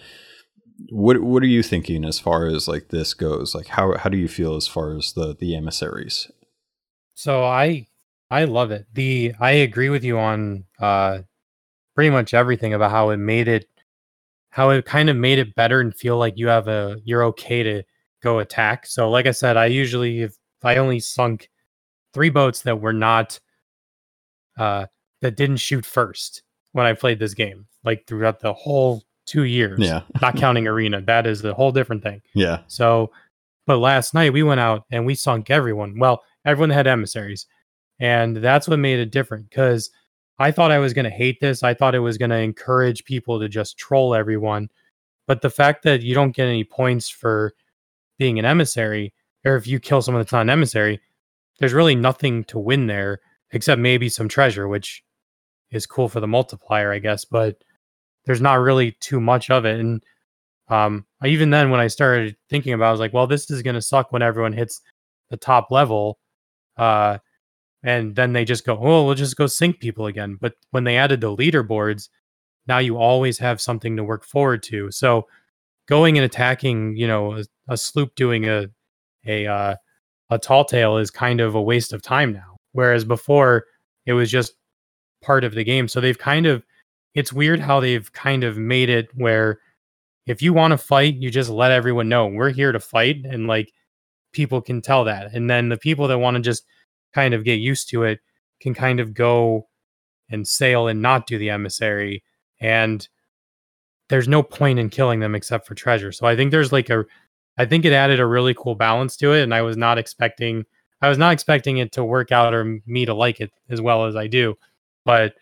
what what are you thinking as far as like this goes? Like how how do you feel as far as the the emissaries?
So I I love it. The I agree with you on uh pretty much everything about how it made it how it kind of made it better and feel like you have a you're okay to go attack. So like I said, I usually if I only sunk three boats that were not uh that didn't shoot first when I played this game like throughout the whole two years.
Yeah.
not counting arena. That is a whole different thing.
Yeah.
So, but last night we went out and we sunk everyone. Well, everyone had emissaries. And that's what made it different because I thought I was going to hate this. I thought it was going to encourage people to just troll everyone. But the fact that you don't get any points for being an emissary, or if you kill someone that's not an emissary, there's really nothing to win there except maybe some treasure, which is cool for the multiplier, I guess. But there's not really too much of it. And um, even then, when I started thinking about, it, I was like, well, this is going to suck when everyone hits the top level. Uh, and then they just go, oh, we'll just go sink people again. But when they added the leaderboards, now you always have something to work forward to. So going and attacking, you know, a, a sloop doing a a uh, a tall tale is kind of a waste of time now. Whereas before, it was just part of the game. So they've kind of it's weird how they've kind of made it where if you want to fight, you just let everyone know we're here to fight and like people can tell that. And then the people that want to just kind of get used to it can kind of go and sail and not do the emissary and there's no point in killing them except for treasure. So I think there's like a I think it added a really cool balance to it and I was not expecting I was not expecting it to work out or me to like it as well as I do. But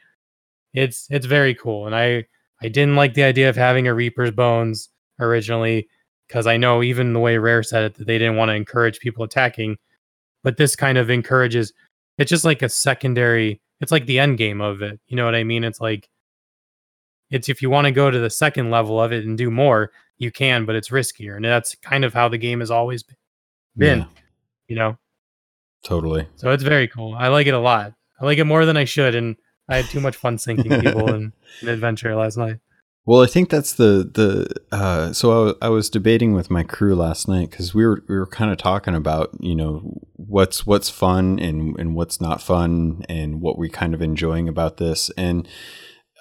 it's it's very cool. And I I didn't like the idea of having a Reaper's Bones originally because I know even the way Rare said it that they didn't want to encourage people attacking, but this kind of encourages. It's just like a secondary. It's like the end game of it. You know what I mean? It's like it's if you want to go to the second level of it and do more, you can, but it's riskier, and that's kind of how the game has always been. Yeah. You know,
totally.
So it's very cool. I like it a lot. I like it more than I should, and I had too much fun sinking people in an adventure last night.
Well, I think that's the the. Uh, so I, I was debating with my crew last night because we were we were kind of talking about you know what's what's fun and and what's not fun and what we kind of enjoying about this and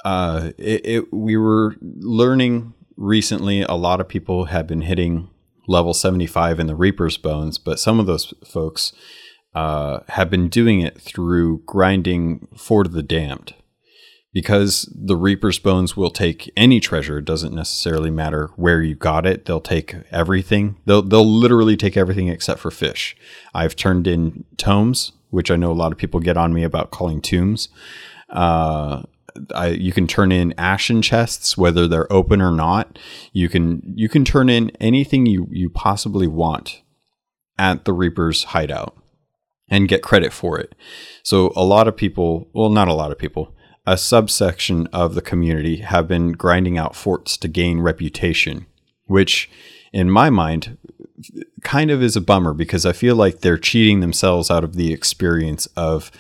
uh, it, it we were learning recently. A lot of people have been hitting level seventy five in the Reaper's Bones, but some of those folks uh, have been doing it through grinding for the Damned because the Reaper's Bones will take any treasure. It doesn't necessarily matter where you got it. They'll take everything. They'll they'll literally take everything except for fish. I've turned in tomes, which I know a lot of people get on me about calling tombs. Uh, I, you can turn in ashen chests, whether they're open or not. You can you can turn in anything you you possibly want at the Reaper's hideout and get credit for it. So a lot of people, well, not a lot of people a subsection of the community have been grinding out forts to gain reputation, which in my mind kind of is a bummer because I feel like they're cheating themselves out of the experience of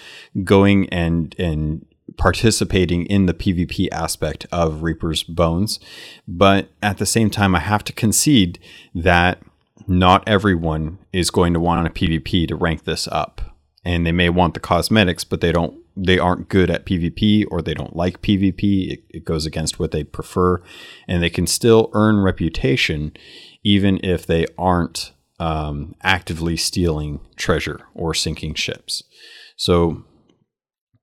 going and and participating in the PvP aspect of Reaper's Bones. But at the same time, I have to concede that not everyone is going to want a PvP to rank this up. And they may want the cosmetics, but they don't they aren't good at PvP or they don't like PvP. It, it, goes against what they prefer, and they can still earn reputation even if they aren't um, actively stealing treasure or sinking ships. So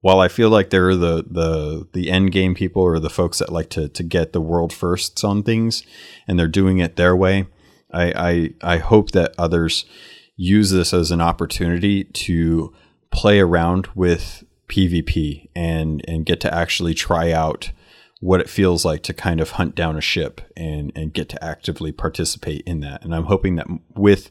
while I feel like they're the the the end game people or the folks that like to to get the world firsts on things, and they're doing it their way, I I, I hope that others use this as an opportunity to play around with PvP and and get to actually try out what it feels like to kind of hunt down a ship and and get to actively participate in that. And I'm hoping that with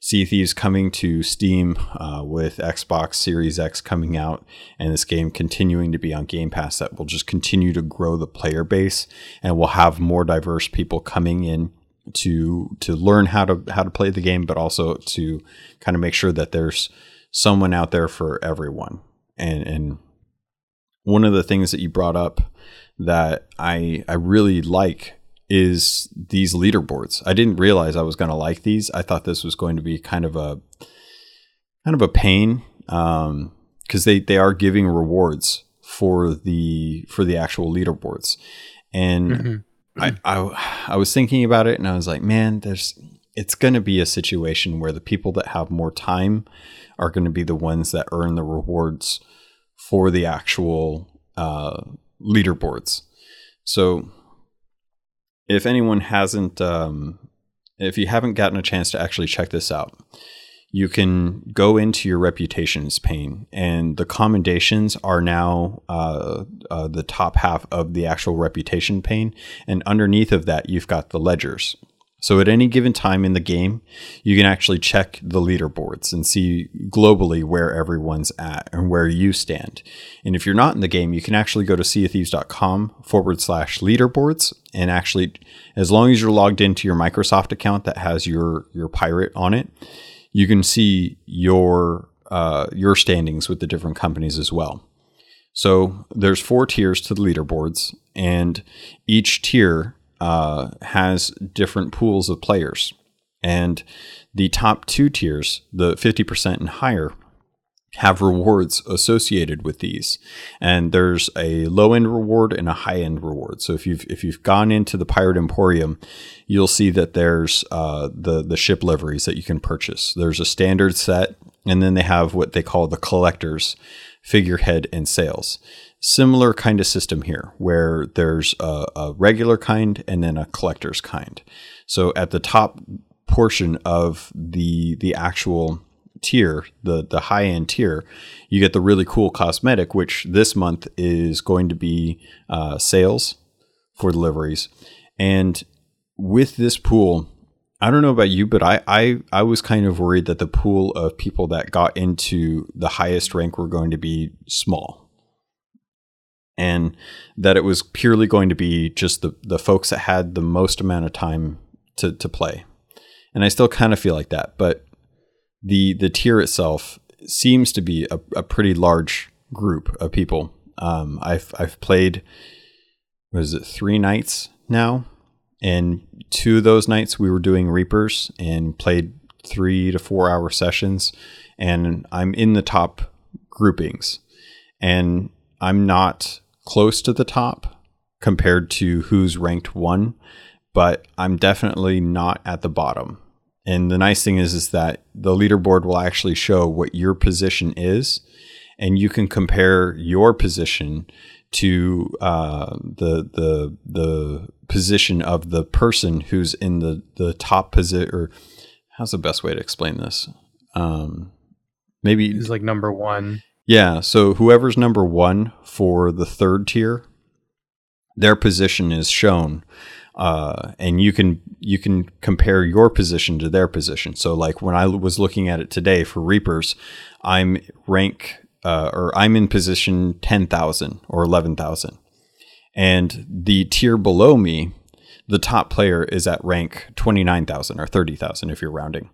Sea Thieves coming to Steam, uh, with Xbox Series X coming out, and this game continuing to be on Game Pass, that will just continue to grow the player base, and we'll have more diverse people coming in to to learn how to how to play the game, but also to kind of make sure that there's someone out there for everyone and and one of the things that you brought up that I I really like is these leaderboards. I didn't realize I was going to like these. I thought this was going to be kind of a kind of a pain because um, they they are giving rewards for the for the actual leaderboards, and mm-hmm. I, I I was thinking about it and I was like, man, there's it's going to be a situation where the people that have more time are going to be the ones that earn the rewards for the actual uh, leaderboards. So, if anyone hasn't, um, if you haven't gotten a chance to actually check this out, you can go into your reputations pane, and the commendations are now uh, uh, the top half of the actual reputation pane. And underneath of that, you've got the ledgers. So at any given time in the game, you can actually check the leaderboards and see globally where everyone's at and where you stand. And if you're not in the game, you can actually go to seaofthieves.com forward slash leaderboards and actually, as long as you're logged into your Microsoft account that has your your pirate on it, you can see your uh, your standings with the different companies as well. So there's four tiers to the leaderboards, and each tier uh, has different pools of players. And the top two tiers, the 50% and higher, have rewards associated with these. And there's a low end reward and a high end reward. So if you've if you've gone into the Pirate Emporium, you'll see that there's uh, the the ship liveries that you can purchase. There's a standard set, and then they have what they call the collectors, figurehead, and sails similar kind of system here where there's a, a, regular kind and then a collector's kind. So at the top portion of the the actual tier, the the high end tier, you get the really cool cosmetic, which this month is going to be uh, sails for deliveries. And with this pool, I don't know about you, but I, I I was kind of worried that the pool of people that got into the highest rank were going to be small. And that it was purely going to be just the, the folks that had the most amount of time to, to play. And I still kind of feel like that, but the the tier itself seems to be a, a pretty large group of people. Um, I've I've played was it three nights now, and two of those nights we were doing Reapers and played three to four hour sessions, and I'm in the top groupings, and I'm not close to the top compared to who's ranked one, but I'm definitely not at the bottom. And the nice thing is, is that the leaderboard will actually show what your position is, and you can compare your position to uh, the the the position of the person who's in the the top position. Or how's the best way to explain this? Um, maybe
He's like number one.
yeah. So whoever's number one for the third tier, their position is shown, uh, and you can you can compare your position to their position. So like when I was looking at it today for Reapers, I'm rank uh, or I'm in position ten thousand or eleven thousand, and the tier below me, the top player is at rank twenty nine thousand or thirty thousand if you're rounding.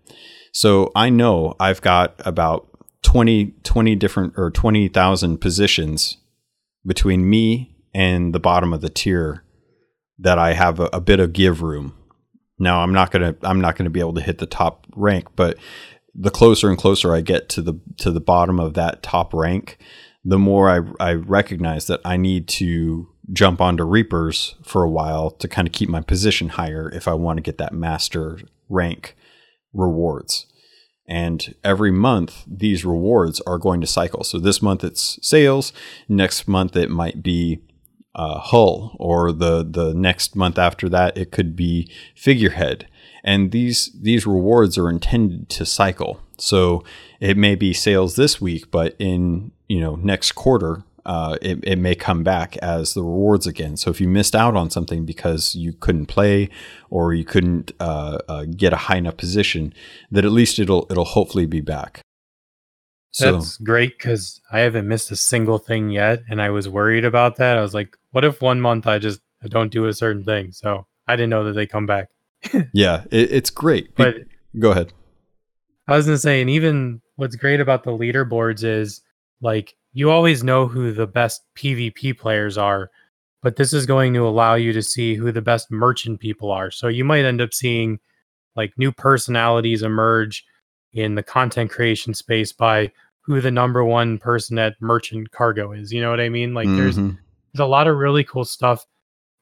So I know I've got about 20, 20 different or 20,000 positions between me and the bottom of the tier that I have a, a bit of give room. Now I'm not to I'm not to be able to hit the top rank, but the closer and closer I get to the to the bottom of that top rank, the more I I recognize that I need to jump onto Reapers for a while to kind of keep my position higher if I want to get that master rank rewards. And every month, these rewards are going to cycle. So this month it's sails. Next month it might be uh, hull, or the the next month after that it could be figurehead. And these these rewards are intended to cycle. So it may be sails this week, but in you know next quarter uh, it, it may come back as the rewards again. So if you missed out on something because you couldn't play or you couldn't uh, uh, get a high enough position, that at least it'll it'll hopefully be back.
So that's great because I haven't missed a single thing yet, and I was worried about that. I was like, what if one month I just I don't do a certain thing? So I didn't know that they come back.
yeah, it, it's great.
But
go ahead.
I was gonna say, and even what's great about the leaderboards is like you always know who the best PvP players are, but this is going to allow you to see who the best merchant people are. So you might end up seeing like new personalities emerge in the content creation space by who the number one person at merchant cargo is. You know what I mean? Like there's
Mhm.
There's a lot of really cool stuff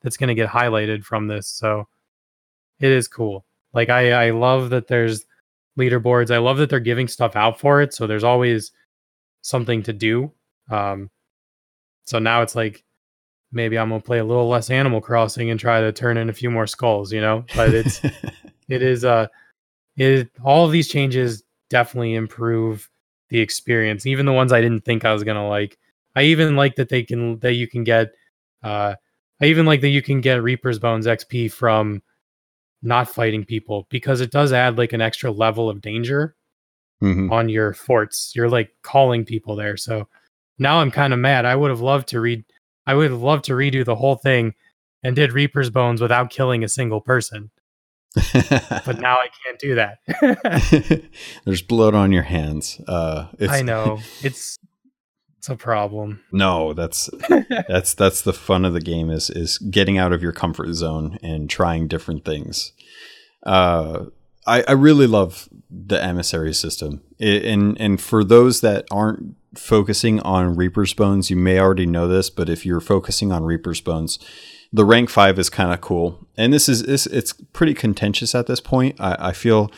that's going to get highlighted from this. So it is cool. Like I I love that there's leaderboards. I love that they're giving stuff out for it. So there's always something to do. Um, so now it's like maybe I'm gonna play a little less Animal Crossing and try to turn in a few more skulls, you know. But it's it is uh it all of these changes definitely improve the experience, even the ones I didn't think I was gonna like. I even like that they can that you can get uh I even like that you can get Reaper's Bones XP from not fighting people because it does add like an extra level of danger
Mhm.
on your forts. You're like calling people there. So now I'm kind of mad. I would have loved to read I would have loved to redo the whole thing and did Reaper's Bones without killing a single person. But now I can't do that.
There's blood on your hands. Uh, it's,
I know. It's it's a problem.
No, that's that's that's the fun of the game is is getting out of your comfort zone and trying different things. Uh, I I really love the emissary system, I and and for those that aren't focusing on Reaper's Bones, you may already know this, but if you're focusing on Reaper's Bones, the rank five is kind of cool, and this is this it's pretty contentious at this point. I, I feel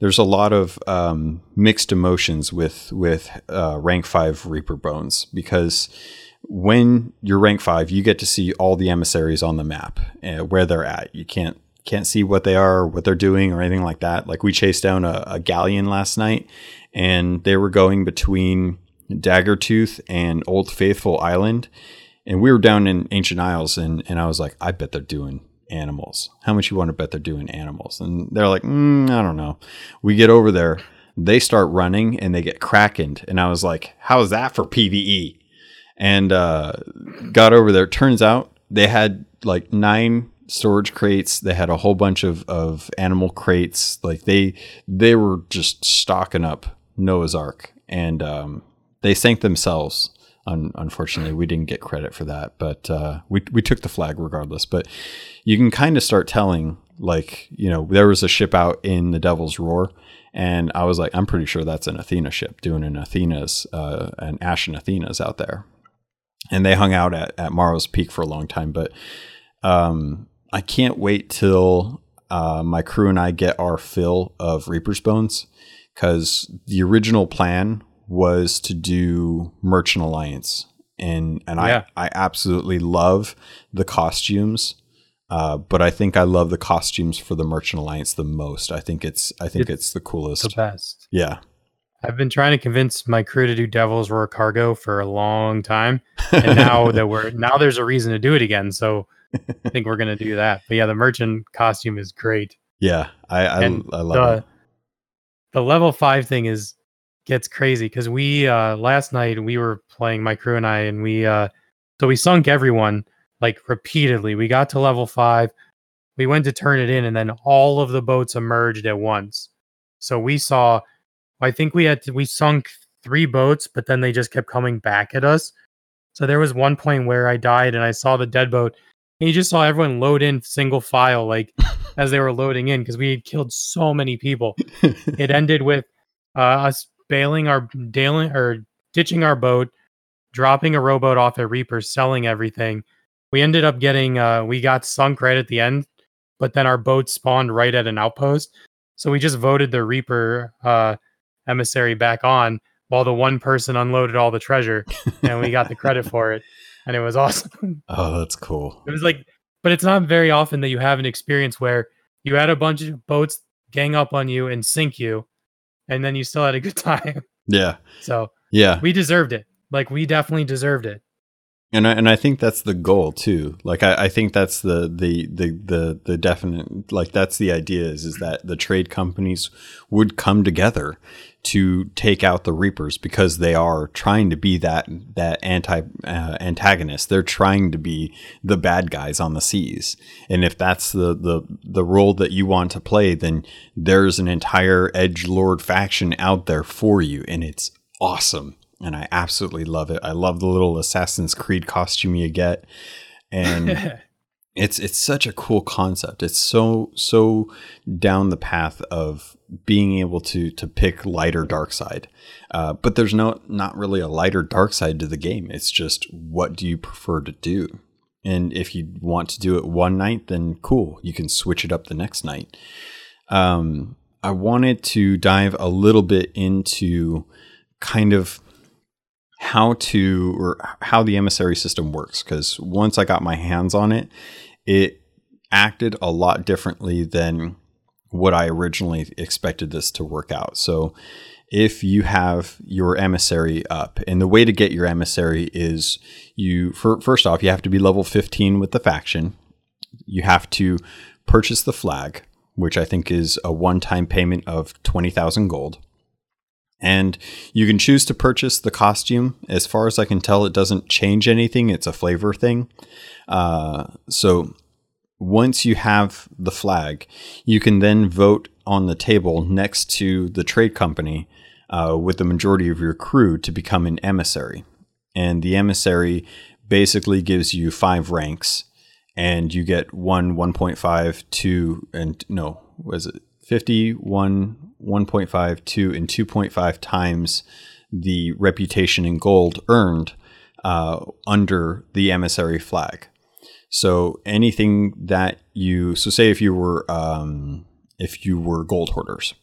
there's a lot of um, mixed emotions with with uh, rank five Reaper Bones because when you're rank five, you get to see all the emissaries on the map uh, where they're at. You can't can't see what they are, what they're doing, or anything like that. Like we chased down a, a galleon last night, and they were going between Daggertooth and Old Faithful Island, and we were down in Ancient Isles, and and I was like, I bet they're doing animals. How much you want to bet they're doing animals? And they're like, mm, I don't know. We get over there, they start running, and they get krakened, and I was like, How is that for PVE? And uh, got over there. Turns out they had like nine storage crates. They had a whole bunch of, of animal crates. Like they they were just stocking up Noah's Ark, and um, they sank themselves. Un- unfortunately, we didn't get credit for that, but uh, we we took the flag regardless. But you can kind of start telling, like you know, there was a ship out in the Devil's Roar, and I was like, I'm pretty sure that's an Athena ship doing an Athena's, uh, an Ashen Athena's out there, and they hung out at at Morrow's Peak for a long time, but. Um, I can't wait till uh, my crew and I get our fill of Reaper's Bones because the original plan was to do Merchant Alliance, and and
Yeah.
I I absolutely love the costumes. Uh, but I think I love the costumes for the Merchant Alliance the most. I think it's I think it's, the coolest.
the best.
yeah,
I've been trying to convince my crew to do Devil's Roar cargo for a long time, and now that we're now there's a reason to do it again. So I think we're gonna do that. But yeah, the merchant costume is great.
yeah, I I, I love
the
it.
the level five thing is gets crazy because we uh last night we were playing my crew and I and we uh so we sunk everyone like repeatedly. We got to level five, we went to turn it in, and then all of the boats emerged at once. So we saw I think we had to, we sunk three boats, but then they just kept coming back at us. So there was one point where I died and I saw the dead boat, and you just saw everyone load in single file, like as they were loading in, because we had killed so many people. it ended with uh, us bailing our dailing or ditching our boat, dropping a rowboat off at Reaper, selling everything. We ended up getting uh, we got sunk right at the end, but then our boat spawned right at an outpost. So we just voted the Reaper uh, emissary back on while the one person unloaded all the treasure, and we got the credit for it, and it was awesome.
oh, that's cool.
It was like, but it's not very often that you have an experience where you had a bunch of boats gang up on you and sink you, and then you still had a good time.
Yeah,
So
yeah.
we deserved it. Like we definitely deserved it.
and I, and I think that's the goal too. Like I, I think that's the, the the the the definite like that's the idea is is that the trade companies would come together to take out the reapers because they are trying to be that that anti uh, antagonist. They're trying to be the bad guys on the seas. And if that's the the the role that you want to play, then there's an entire edge lord faction out there for you, and it's awesome and I absolutely love it. I love the little Assassin's Creed costume you get, and it's it's such a cool concept. It's so so down the path of being able to to pick light or dark side, uh, but there's no not really a light or dark side to the game. It's just what do you prefer to do, and if you want to do it one night, then cool, you can switch it up the next night. Um, I wanted to dive a little bit into kind of how to or how the emissary system works because once I got my hands on it, it acted a lot differently than what I originally expected this to work out. So if you have your emissary up, and the way to get your emissary is you for, first off you have to be level 15 with the faction. You have to purchase the flag, which I think is a one-time payment of 20,000 gold. And you can choose to purchase the costume. As far as I can tell, it doesn't change anything. It's a flavor thing. Uh, so once you have the flag, you can then vote on the table next to the trade company uh, with the majority of your crew to become an emissary. And the emissary basically gives you five ranks, and you get one 1.5, two, and no, was it 50, one, 1.5, 2, and 2.5 times the reputation in gold earned uh, under the emissary flag. So anything that you so say if you were um, if you were gold hoarders,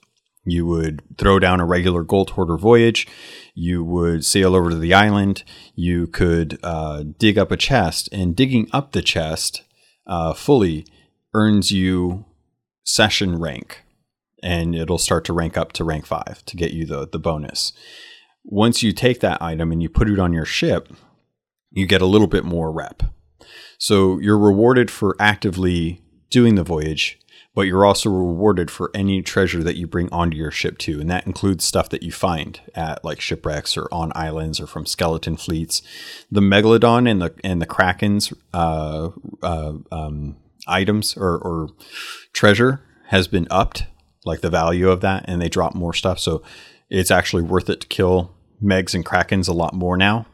you would throw down a regular gold hoarder voyage. You would sail over to the island. You could uh, dig up a chest, and digging up the chest uh, fully earns you session rank, and it'll start to rank up to rank five to get you the the bonus. Once you take that item and you put it on your ship, you get a little bit more rep. So you're rewarded for actively doing the voyage, but you're also rewarded for any treasure that you bring onto your ship too, and that includes stuff that you find at like shipwrecks or on islands or from skeleton fleets. The megalodon and the and the kraken's uh, uh, um, items or, or treasure has been upped, like the value of that, and they drop more stuff. So it's actually worth it to kill megs and krakens a lot more now.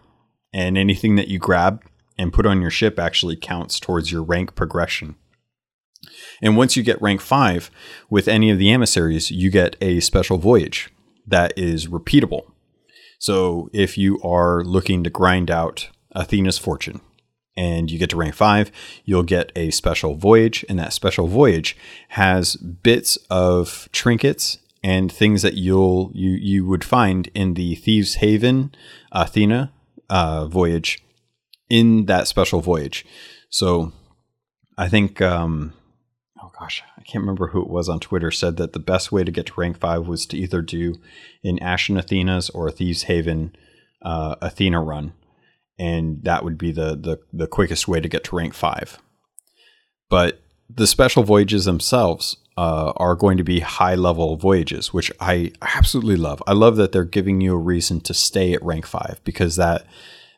And anything that you grab and put on your ship actually counts towards your rank progression. And once you get rank five with any of the emissaries, you get a special voyage that is repeatable. So if you are looking to grind out Athena's fortune and you get to rank five, you'll get a special voyage. And that special voyage has bits of trinkets and things that you'll you you would find in the Thieves Haven Athena uh, voyage in that special voyage. So I think um, oh gosh, I can't remember who it was on Twitter said that the best way to get to rank five was to either do an Ashen Athena's or a Thieves Haven uh, Athena run, and that would be the, the the quickest way to get to rank five. But the special voyages themselves uh, are going to be high level voyages, which I absolutely love. I love that they're giving you a reason to stay at rank five because that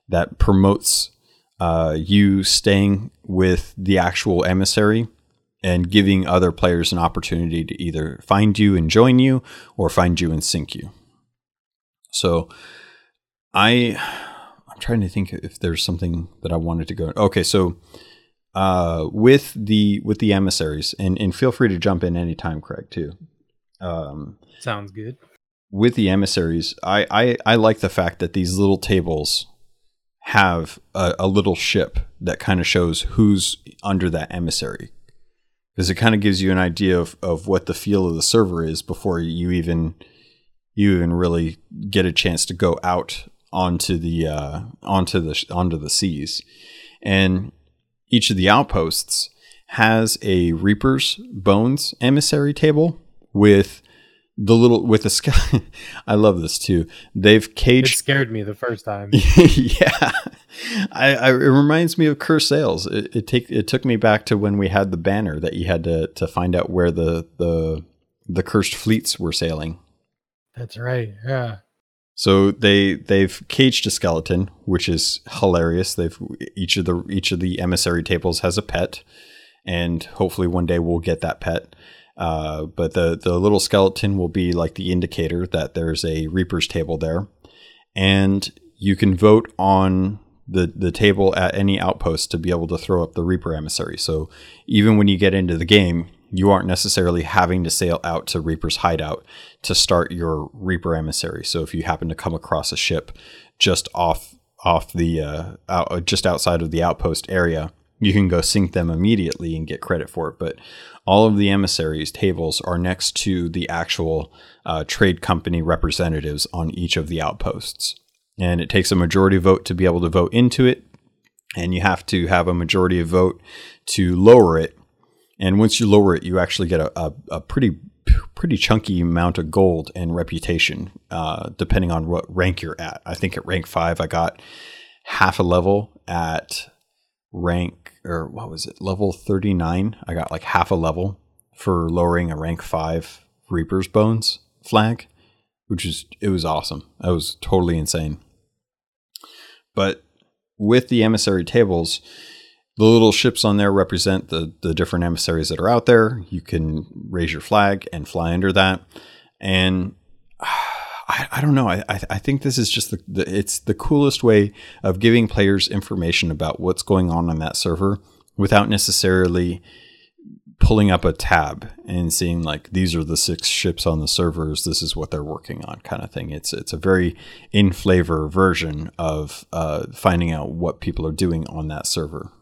that promotes uh, you staying with the actual emissary and giving other players an opportunity to either find you and join you or find you and sink you. So I I'm trying to think if there's something that I wanted to go. Okay, so uh, with the with the emissaries, and and feel free to jump in anytime, Craig, too.
Um, Sounds good.
With the emissaries, I, I I like the fact that these little tables have a, a little ship that kind of shows who's under that emissary. Because it kind of gives you an idea of, of what the feel of the server is before you even you even really get a chance to go out onto the uh, onto the onto the seas. And each of the outposts has a Reaper's Bones emissary table with the little with the sky. I love this too. They've caged.
It scared me the first time.
yeah, I, I, it reminds me of Cursed Sails. It, it take it took me back to when we had the banner that you had to to find out where the the the cursed fleets were sailing.
That's right. Yeah.
So they they've caged a skeleton, which is hilarious. They've each of the each of the emissary tables has a pet, and hopefully one day we'll get that pet. Uh, but the the little skeleton will be like the indicator that there's a Reaper's table there, and you can vote on the the table at any outpost to be able to throw up the Reaper emissary. So even when you get into the game, you aren't necessarily having to sail out to Reaper's hideout to start your Reaper emissary. So if you happen to come across a ship just off off the uh, out, uh, just outside of the outpost area, you can go sink them immediately and get credit for it. But all of the emissaries tables are next to the actual uh, trade company representatives on each of the outposts, and it takes a majority vote to be able to vote into it, and you have to have a majority of vote to lower it and once you lower it, you actually get a, a, a pretty pretty chunky amount of gold and reputation, uh, depending on what rank you're at. I think at rank five, I got half a level at rank or what was it level 39 i got like half a level for lowering a rank 5 reaper's bones flag which is it was awesome that was totally insane but with the emissary tables the little ships on there represent the the different emissaries that are out there. You can raise your flag and fly under that. And I, I don't know. I, I think this is just the, the it's the coolest way of giving players information about what's going on on that server without necessarily pulling up a tab and seeing like these are the six ships on the servers this is what they're working on kind of thing it's it's a very in flavor version of uh, finding out what people are doing on that server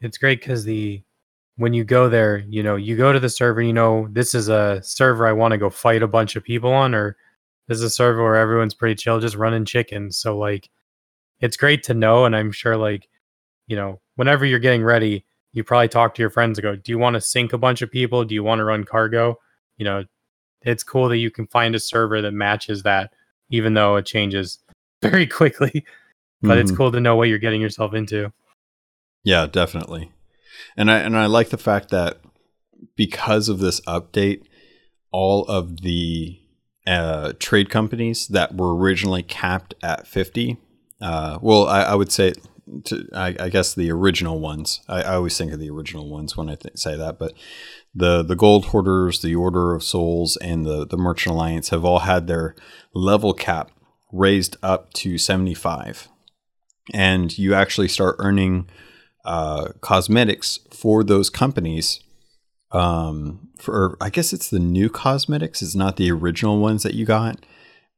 it's great because the when you go there, you know, you go to the server, you know, this is a server I want to go fight a bunch of people on, or this is a server where everyone's pretty chill, just running chickens. So like, it's great to know, and I'm sure like you know, whenever you're getting ready, you probably talk to your friends and go, Do you want to sink a bunch of people? Do you want to run cargo? You know, it's cool that you can find a server that matches that, even though it changes very quickly. but it's
Mhm.
cool to know what you're getting yourself into.
Yeah, definitely. And I and I like the fact that because of this update, all of the uh, trade companies that were originally capped at 50, uh, well, I, I would say, to, I, I guess the original ones. I, I always think of the original ones when I th- say that, but the the Gold Hoarders, the Order of Souls, and the the Merchant Alliance have all had their level cap raised up to 75, and you actually start earning uh, cosmetics for those companies. Um, for I guess it's the new cosmetics. It's not the original ones that you got,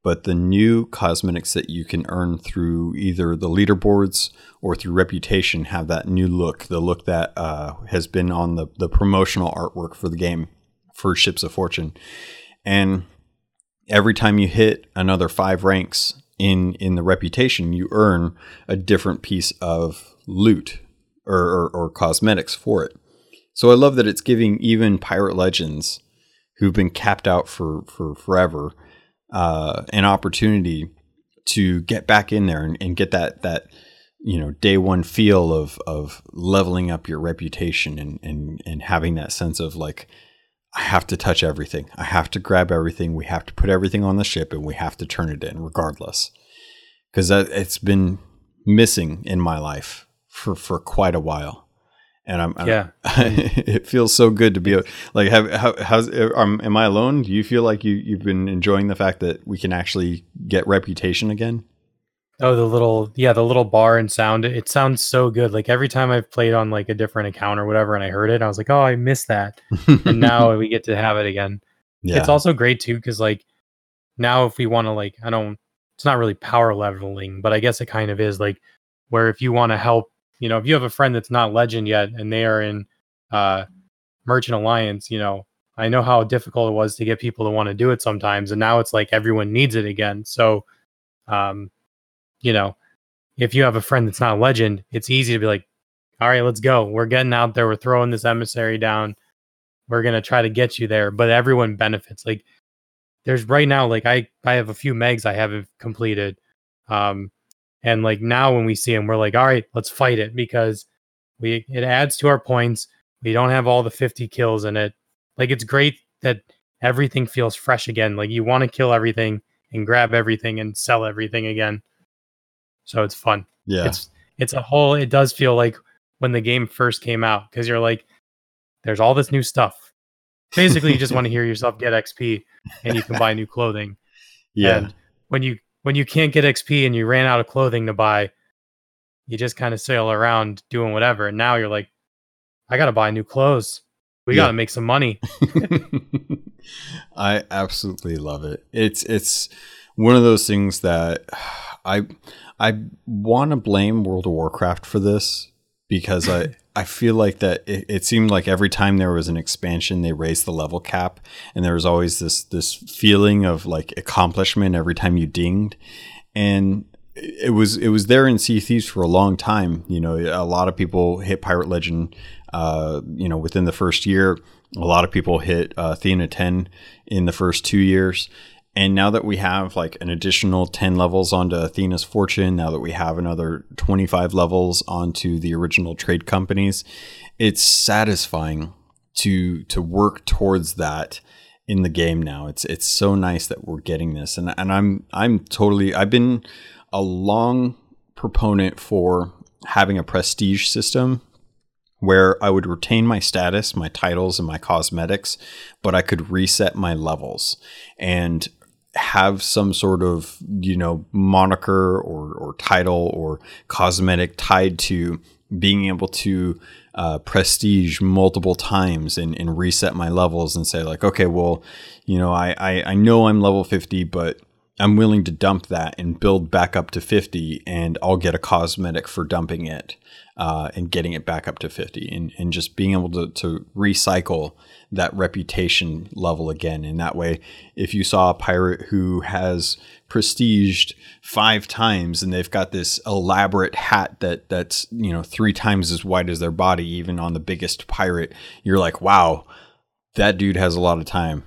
but the new cosmetics that you can earn through either the leaderboards or through reputation have that new look. The look that uh, has been on the the promotional artwork for the game for Ships of Fortune, and every time you hit another five ranks in in the reputation, you earn a different piece of loot or, or, or cosmetics for it. So I love that it's giving even pirate legends who've been capped out for for forever uh, an opportunity to get back in there and, and get that that you know day one feel of of leveling up your reputation and and and having that sense of like I have to touch everything. I have to grab everything. We have to put everything on the ship and we have to turn it in regardless. Cuz it's been missing in my life for for quite a while. And I'm, I'm
Yeah.
it feels so good to be like have how, how's um, am I alone? Do you feel like you you've been enjoying the fact that we can actually get reputation again?
Oh, the little yeah, the little bar and sound. It sounds so good. Like every time I've played on like a different account or whatever, and I heard it, I was like, oh, I missed that. And now we get to have it again.
yeah.
It's also great too because like now if we want to like I don't, it's not really power leveling, but I guess it kind of is like where if you want to help, you know, if you have a friend that's not legend yet and they are in uh Merchant Alliance, you know, I know how difficult it was to get people to want to do it sometimes, and now it's like everyone needs it again. So, um, you know, if you have a friend that's not legend, it's easy to be like, all right, let's go. We're getting out there. We're throwing this emissary down. We're gonna try to get you there, but everyone benefits. Like, there's right now, like I I have a few megs I haven't completed, um, and like now when we see him, we're like, all right, let's fight it because we it adds to our points. We don't have all the 50 kills in it. Like, it's great that everything feels fresh again. Like you want to kill everything and grab everything and sell everything again. So it's fun.
yeah.
It's it's a whole it does feel like when the game first came out because you're like there's all this new stuff. Basically you just want to hear yourself get XP and you can buy new clothing.
yeah.
And when you when you can't get XP and you ran out of clothing to buy, you just kind of sail around doing whatever. And now you're like, I gotta buy new clothes. We
Yeah.
gotta make some money.
I absolutely love it. It's it's one of those things that I I want to blame World of Warcraft for this because I I feel like that it, it seemed like every time there was an expansion they raised the level cap and there was always this this feeling of like accomplishment every time you dinged and it was it was there in Sea Thieves for a long time. You know, a lot of people hit Pirate Legend. Uh, you know, within the first year, a lot of people hit uh, Athena 10 in the first two years. And now that we have like an additional 10 levels onto Athena's Fortune, now that we have another 25 levels onto the original trade companies, it's satisfying to to work towards that in the game now. It's it's so nice that we're getting this. And and I'm I'm totally I've been a long proponent for having a prestige system where I would retain my status, my titles, and my cosmetics, but I could reset my levels and have some sort of you know moniker or or title or cosmetic tied to being able to uh, prestige multiple times and, and reset my levels and say like okay well you know I, I I know I'm level 50 but I'm willing to dump that and build back up to 50, and I'll get a cosmetic for dumping it uh, and getting it back up to 50, and, and just being able to, to recycle that reputation level again. And that way, if you saw a pirate who has prestiged five times and they've got this elaborate hat that that's you know three times as wide as their body, even on the biggest pirate, you're like, wow, that dude has a lot of time,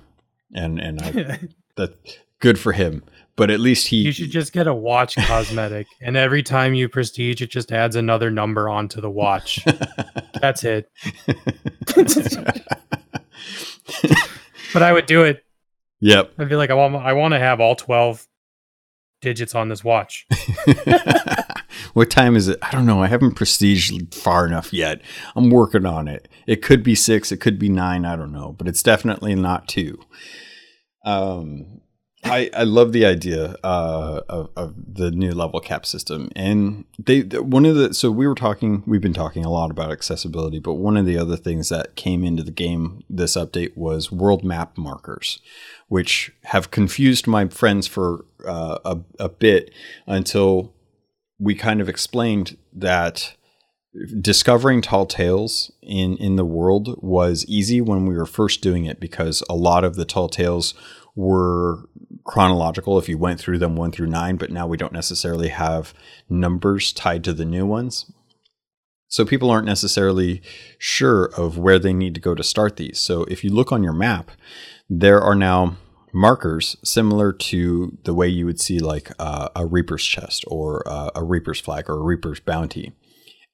and and I, that good for him but at least he
You should just get a watch cosmetic, and every time you prestige, it just adds another number onto the watch. That's it. but I would do it.
yep
I'd be like, I want, I want to have all twelve digits on this watch.
what time is it i don't know i haven't prestiged far enough yet i'm working on it it could be six it could be nine i don't know but it's definitely not two um I, I love the idea uh, of, of the new level cap system, and they one of the so we were talking we've been talking a lot about accessibility, but one of the other things that came into the game this update was world map markers, which have confused my friends for uh, a a bit until we kind of explained that discovering tall tales in in the world was easy when we were first doing it because a lot of the tall tales were chronological if you went through them one through nine, but now we don't necessarily have numbers tied to the new ones. So people aren't necessarily sure of where they need to go to start these. So if you look on your map, there are now markers similar to the way you would see like uh, a Reaper's chest or uh, a Reaper's flag or a Reaper's bounty.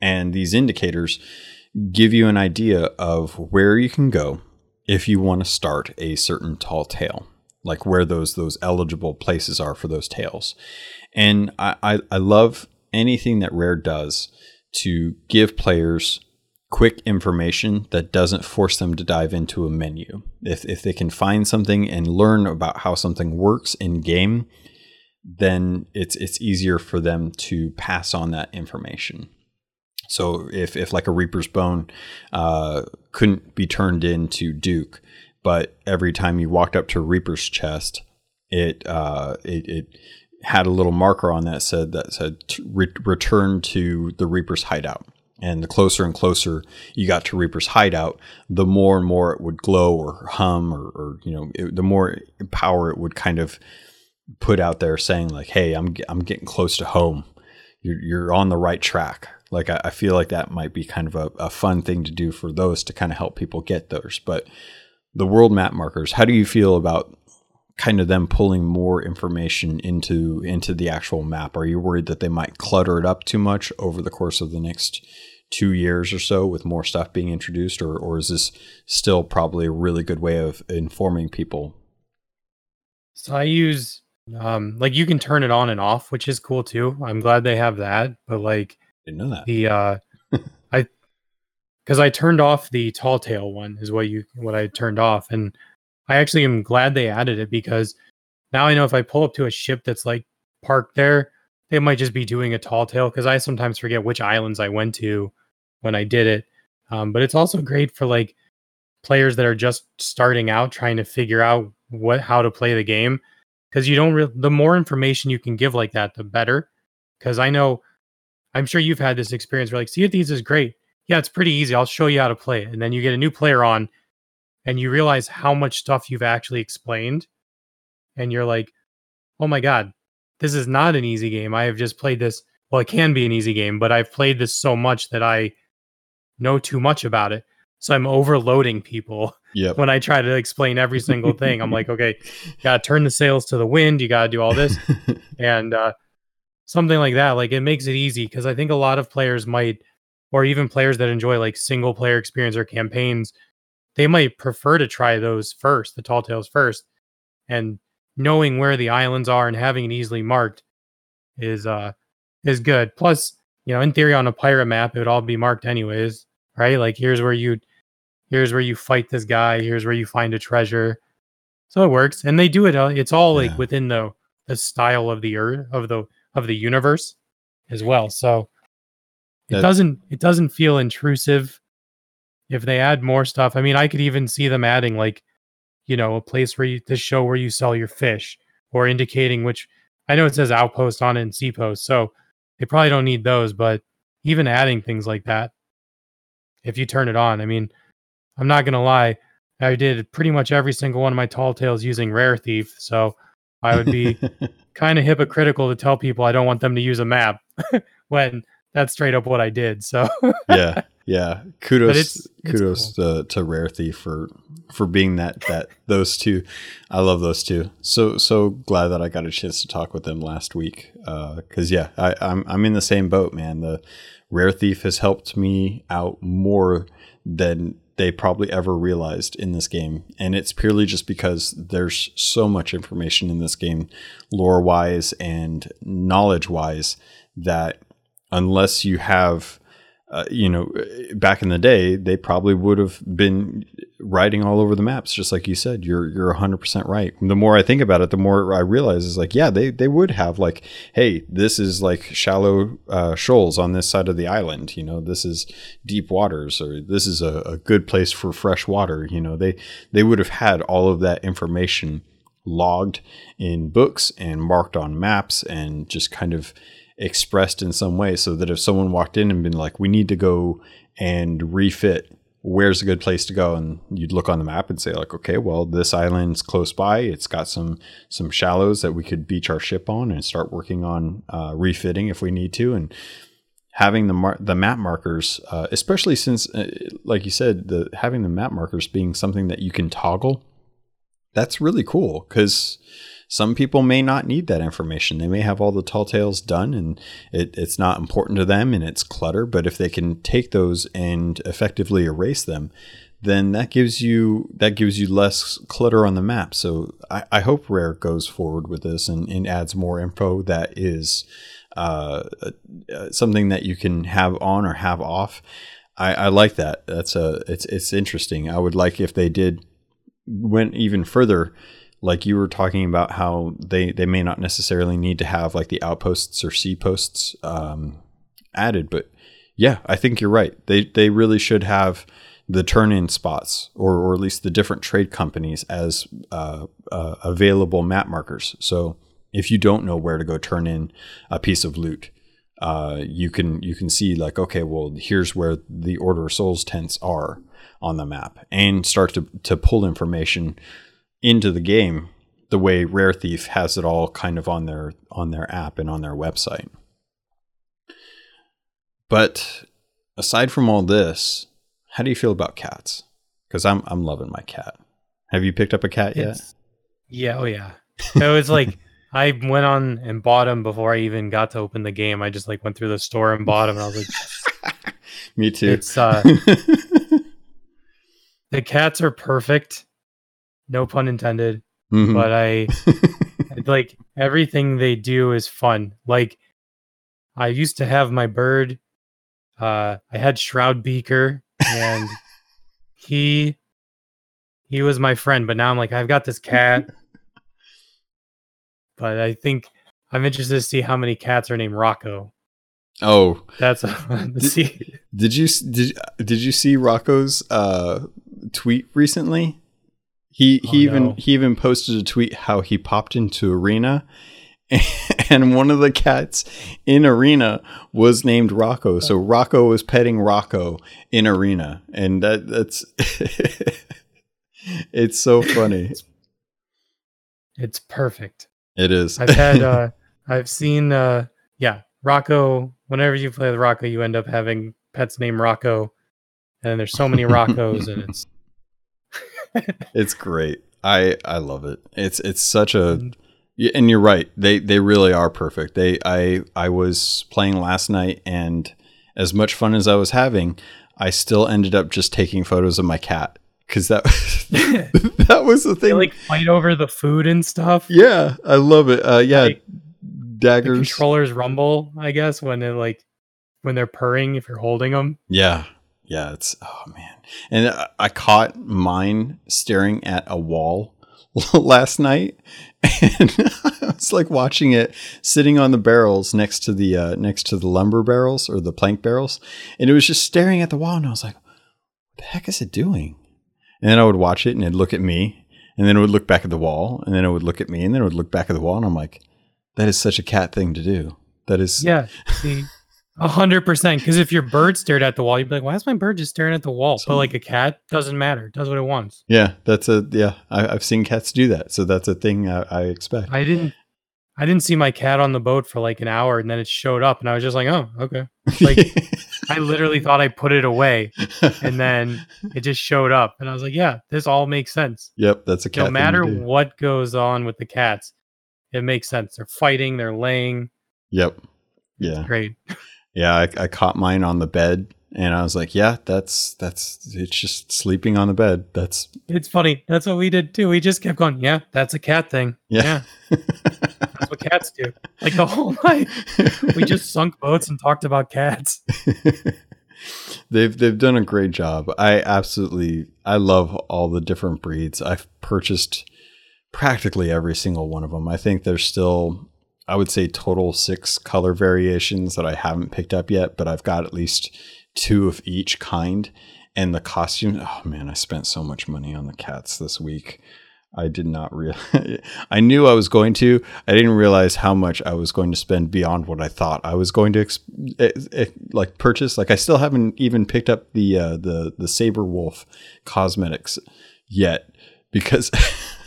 And these indicators give you an idea of where you can go if you want to start a certain tall tale like where those those eligible places are for those tales. And I, I, I love anything that Rare does to give players quick information that doesn't force them to dive into a menu. If, if they can find something and learn about how something works in game, then it's it's easier for them to pass on that information. So if, if like a Reaper's Bone uh, couldn't be turned into Duke, but every time you walked up to Reaper's chest, it uh, it, it had a little marker on that said that said re- return to the Reaper's hideout. And the closer and closer you got to Reaper's hideout, the more and more it would glow or hum, or, or you know, it, the more power it would kind of put out there, saying like, "Hey, I'm I'm getting close to home. You're you're on the right track." Like I, I feel like that might be kind of a, a fun thing to do for those to kind of help people get those. But the world map markers, how do you feel about kind of them pulling more information into into the actual map? Are you worried that they might clutter it up too much over the course of the next two years or so with more stuff being introduced, or or is this still probably a really good way of informing people?
So I use um like you can turn it on and off, which is cool too. I'm glad they have that, but like
Didn't know that.
the uh because I turned off the tall tale one is what you what I turned off, and I actually am glad they added it because now I know if I pull up to a ship that's like parked there, they might just be doing a tall tale because I sometimes forget which islands I went to when I did it. Um, but it's also great for like players that are just starting out trying to figure out what how to play the game because you don't re- the more information you can give like that the better because i know i'm sure you've had this experience where like sea of thieves is great yeah it's pretty easy i'll show you how to play it and then you get a new player on and you realize how much stuff you've actually explained and you're like oh my god this is not an easy game i have just played this well it can be an easy game but i've played this so much that i know too much about it so i'm overloading people
Yep.
when I try to explain every single thing. I'm like, okay, you gotta turn the sails to the wind, you gotta do all this, and uh, something like that. Like it makes it easy because I think a lot of players might, or even players that enjoy like single player experience or campaigns, they might prefer to try those first, the tall tales first, and knowing where the islands are and having it easily marked is uh is good. Plus, you know, in theory, on a pirate map, it would all be marked anyways, right? Like here's where you here's where you fight this guy here's where you find a treasure so it works and they do it uh, it's all like
Yeah.
within the the style of the earth of the of the universe as well so it
That-
doesn't it doesn't feel intrusive if they add more stuff. I mean i could even see them adding like you know a place where you to show where you sell your fish or indicating which I know it says outpost on it and Seapost, so they probably don't need those, but even adding things like that, if you turn it on, I mean, I'm not gonna lie, I did pretty much every single one of my tall tales using Rare Thief, so I would be kind of hypocritical to tell people I don't want them to use a map when that's straight up what I did. So
yeah, yeah. Kudos,
it's- it's
kudos to, to Rare Thief for for being that that those two. I love those two. So so glad that I got a chance to talk with them last week. Uh, because yeah, I, I'm I'm in the same boat, man. The Rare Thief has helped me out more than they probably ever realized in this game. And it's purely just because there's so much information in this game, lore wise and knowledge wise, that unless you have uh, you know back in the day they probably would have been writing all over the maps just like you said. You're you're 100% right. The more i think about it the more i realize is like yeah they they would have like hey this is like shallow uh, shoals on this side of the island you know this is deep waters or this is a, a good place for fresh water you know. They they would have had all of that information logged in books and marked on maps and just kind of expressed in some way so that if someone walked in and been like we need to go and refit where's a good place to go? And you'd look on the map and say like okay well this island's close by. It's got some some shallows that we could beach our ship on and start working on uh, refitting if we need to. And having the mar- the map markers uh, especially since uh, like you said the having the map markers being something that you can toggle that's really cool because some people may not need that information. They may have all the tall tales done and it, it's not important to them and it's clutter. But if they can take those and effectively erase them, then that gives you that gives you less clutter on the map. So I, I hope Rare goes forward with this and, and adds more info that is uh, uh, something that you can have on or have off. I, I like that. That's a it's it's interesting. I would like if they did went even further like you were talking about how they they may not necessarily need to have like the outposts or Seaposts um, added, but yeah, I think you're right. They they really should have the turn in spots or or at least the different trade companies as uh, uh, available map markers. So if you don't know where to go turn in a piece of loot, uh, you can you can see like okay, well here's where the Order of Souls tents are on the map, and start to to pull information into the game the way Rare Thief has it all kind of on their on their app and on their website. But aside from all this, how do you feel about cats? Because I'm I'm loving my cat. Have you picked up a cat yet?
It's, yeah, oh yeah. It was like I went on and bought them before I even got to open the game. I just like went through the store and bought them. And I was like,
Me too.
it's uh, the cats are perfect, no pun intended.
Mhm.
But I like everything they do is fun. Like I used to have my bird. Uh, I had Shroud Beaker, and he he was my friend. But now I'm like, I've got this cat. but I think I'm interested to see how many cats are named Rocco.
oh,
That's
Did-
see.
did you did did you see Rocco's uh, tweet recently? He he
Oh,
even
no.
he even posted a tweet how he popped into arena, and one of the cats in arena was named Rocco. So Rocco was petting Rocco in arena, and that that's it's so funny.
It's perfect.
It is.
I've had uh I've seen uh yeah, Rocco whenever you play with Rocco you end up having pets named Rocco and there's so many Roccos and it's
it's great. I I love it. It's it's such a and you're right. They they really are perfect. They I I was playing last night and as much fun as I was having, I still ended up just taking photos of my cat cuz that that was the
they
thing.
like fight over the food and stuff.
yeah, I love it. Uh yeah,
Like,
daggers.
controllers rumble, I guess, when it like when they're purring if you're holding them.
Yeah. Yeah, it's oh man. And I- caught mine staring at a wall last night and I was like watching it sitting on the barrels next to the uh, next to the lumber barrels or the plank barrels and it was just staring at the wall and I was like what the heck is it doing? And then I would watch it and it'd look at me and then it would look back at the wall, and then it would look at me, and then it would look back at the wall, and I'm like, that is such a cat thing to do. That is
Yeah. See, a hundred percent. Because if your bird stared at the wall, you'd be like, "Why is my bird just staring at the wall?"
So-
but like a cat doesn't matter. It does what it wants.
yeah, that's a yeah. I, I've seen cats do that, so that's a thing I, I expect.
I didn't. I didn't see my cat on the boat for like an hour, and then it showed up, and I was just like, "Oh, okay." Like, I literally thought I put it away, and then it just showed up, and I was like, "Yeah, this all makes sense."
yep, that's a cat.
no matter what goes on with the cats, it makes sense. They're fighting, they're laying.
Yep. Yeah.
Great.
Yeah, I, I caught mine on the bed, and I was like, "Yeah, that's that's it's just sleeping on the bed. That's
It's funny. That's what we did too. We just kept going. Yeah, that's a cat thing.
yeah."
That's what cats do. Like the whole night, we just sunk boats and talked about cats.
they've they've done a great job. I absolutely I love all the different breeds. I've purchased practically every single one of them. I think there's still I would say total 6 color variations that I haven't picked up yet, but I've got at least two of each kind and the costume. Oh man, I spent so much money on the cats this week. I did not real. I knew I was going to. I didn't realize how much I was going to spend beyond what I thought I was going to eh, eh, like purchase. Like I still haven't even picked up the uh, the the Sabrewolf cosmetics yet because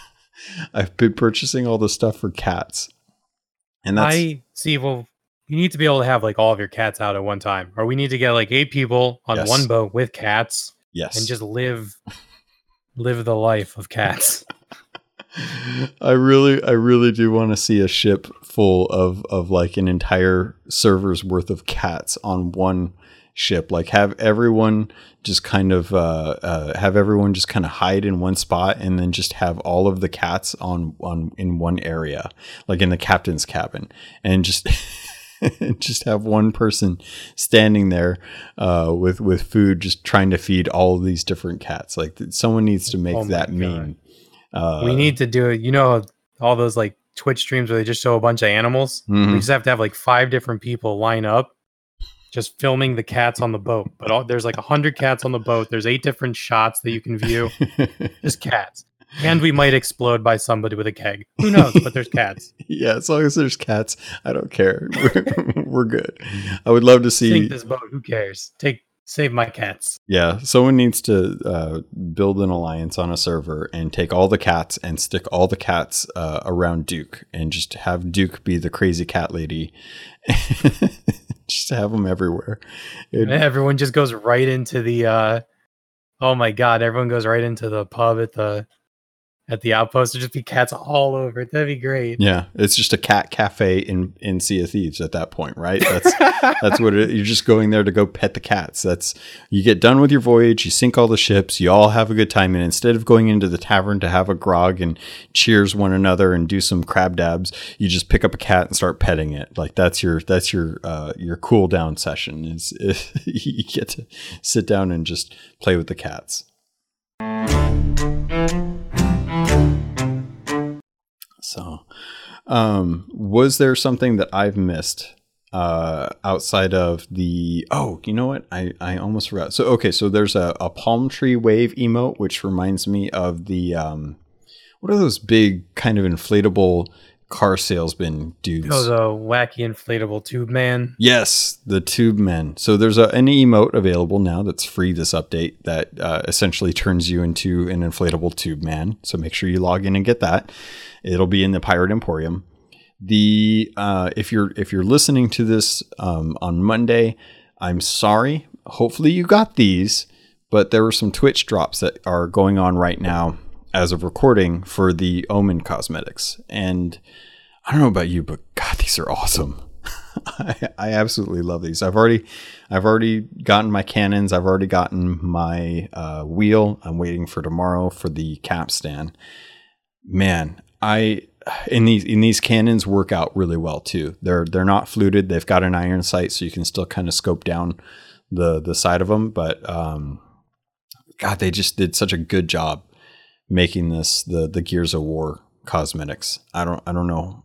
I've been purchasing all the stuff for cats, and that's
I see. Well, you need to be able to have like all of your cats out at one time, or we need to get like eight people on
Yes.
one boat with cats
yes.
and just live live the life of cats.
I really, I really do want to see a ship full of of like an entire server's worth of cats on one ship. Like have everyone just kind of uh, uh, have everyone just kind of hide in one spot, and then just have all of the cats on on in one area, like in the captain's cabin, and just. just have one person standing there uh, with with food, just trying to feed all of these different cats. Like someone needs to make
Oh
that
God.
meme. Uh,
we need to do it. You know, all those like Twitch streams where they just show a bunch of animals.
Mhm.
We just have to have like five different people line up, just filming the cats on the boat. But all, there's like a hundred cats on the boat. There's eight different shots that you can view. just cats. And we might explode by somebody with a keg. Who knows? But there's cats.
yeah, as long as there's cats, I don't care. We're, we're good. I would love to see.
Sink this boat. Who cares? Take save my cats.
Yeah, someone needs to uh, build an alliance on a server and take all the cats and stick all the cats uh, around Duke and just have Duke be the crazy cat lady. Just have them everywhere. It-
Everyone just goes right into the. uh Oh my god! Everyone goes right into the pub at the at the outpost. There'd just be cats all over. That'd be great.
yeah, it's just a cat cafe in in Sea of Thieves at that point, right? That's That's what it, you're just going there to go pet the cats. That's you get done with your voyage, you sink all the ships, you all have a good time, and instead of going into the tavern to have a grog and cheers one another and do some crab dabs, you just pick up a cat and start petting it. Like that's your that's your uh, your cool down session. Is you get to sit down and just play with the cats. So, um, was there something that I've missed uh, outside of the? Oh, you know what? I I almost forgot. So okay, so there's a, a palm tree wave emote, which reminds me of the um, what are those big kind of inflatable car salesman dudes?
Oh, the wacky inflatable tube man.
Yes, the tube men. So there's a, an emote available now that's free this update that uh, essentially turns you into an inflatable tube man. So make sure you log in and get that. It'll be in the Pirate Emporium. The uh, if you're if you're listening to this um, on Monday, I'm sorry. Hopefully you got these, but there were some Twitch drops that are going on right now as of recording for the Omen cosmetics, and I don't know about you, but God, these are awesome. I, I absolutely love these. I've already, I've already gotten my cannons. I've already gotten my uh, wheel. I'm waiting for tomorrow for the capstan. Man, I in these in these cannons work out really well too. They're they're not fluted. They've got an iron sight, so you can still kind of scope down the the side of them. But um, God, they just did such a good job making this the the Gears of War cosmetics. I don't I don't know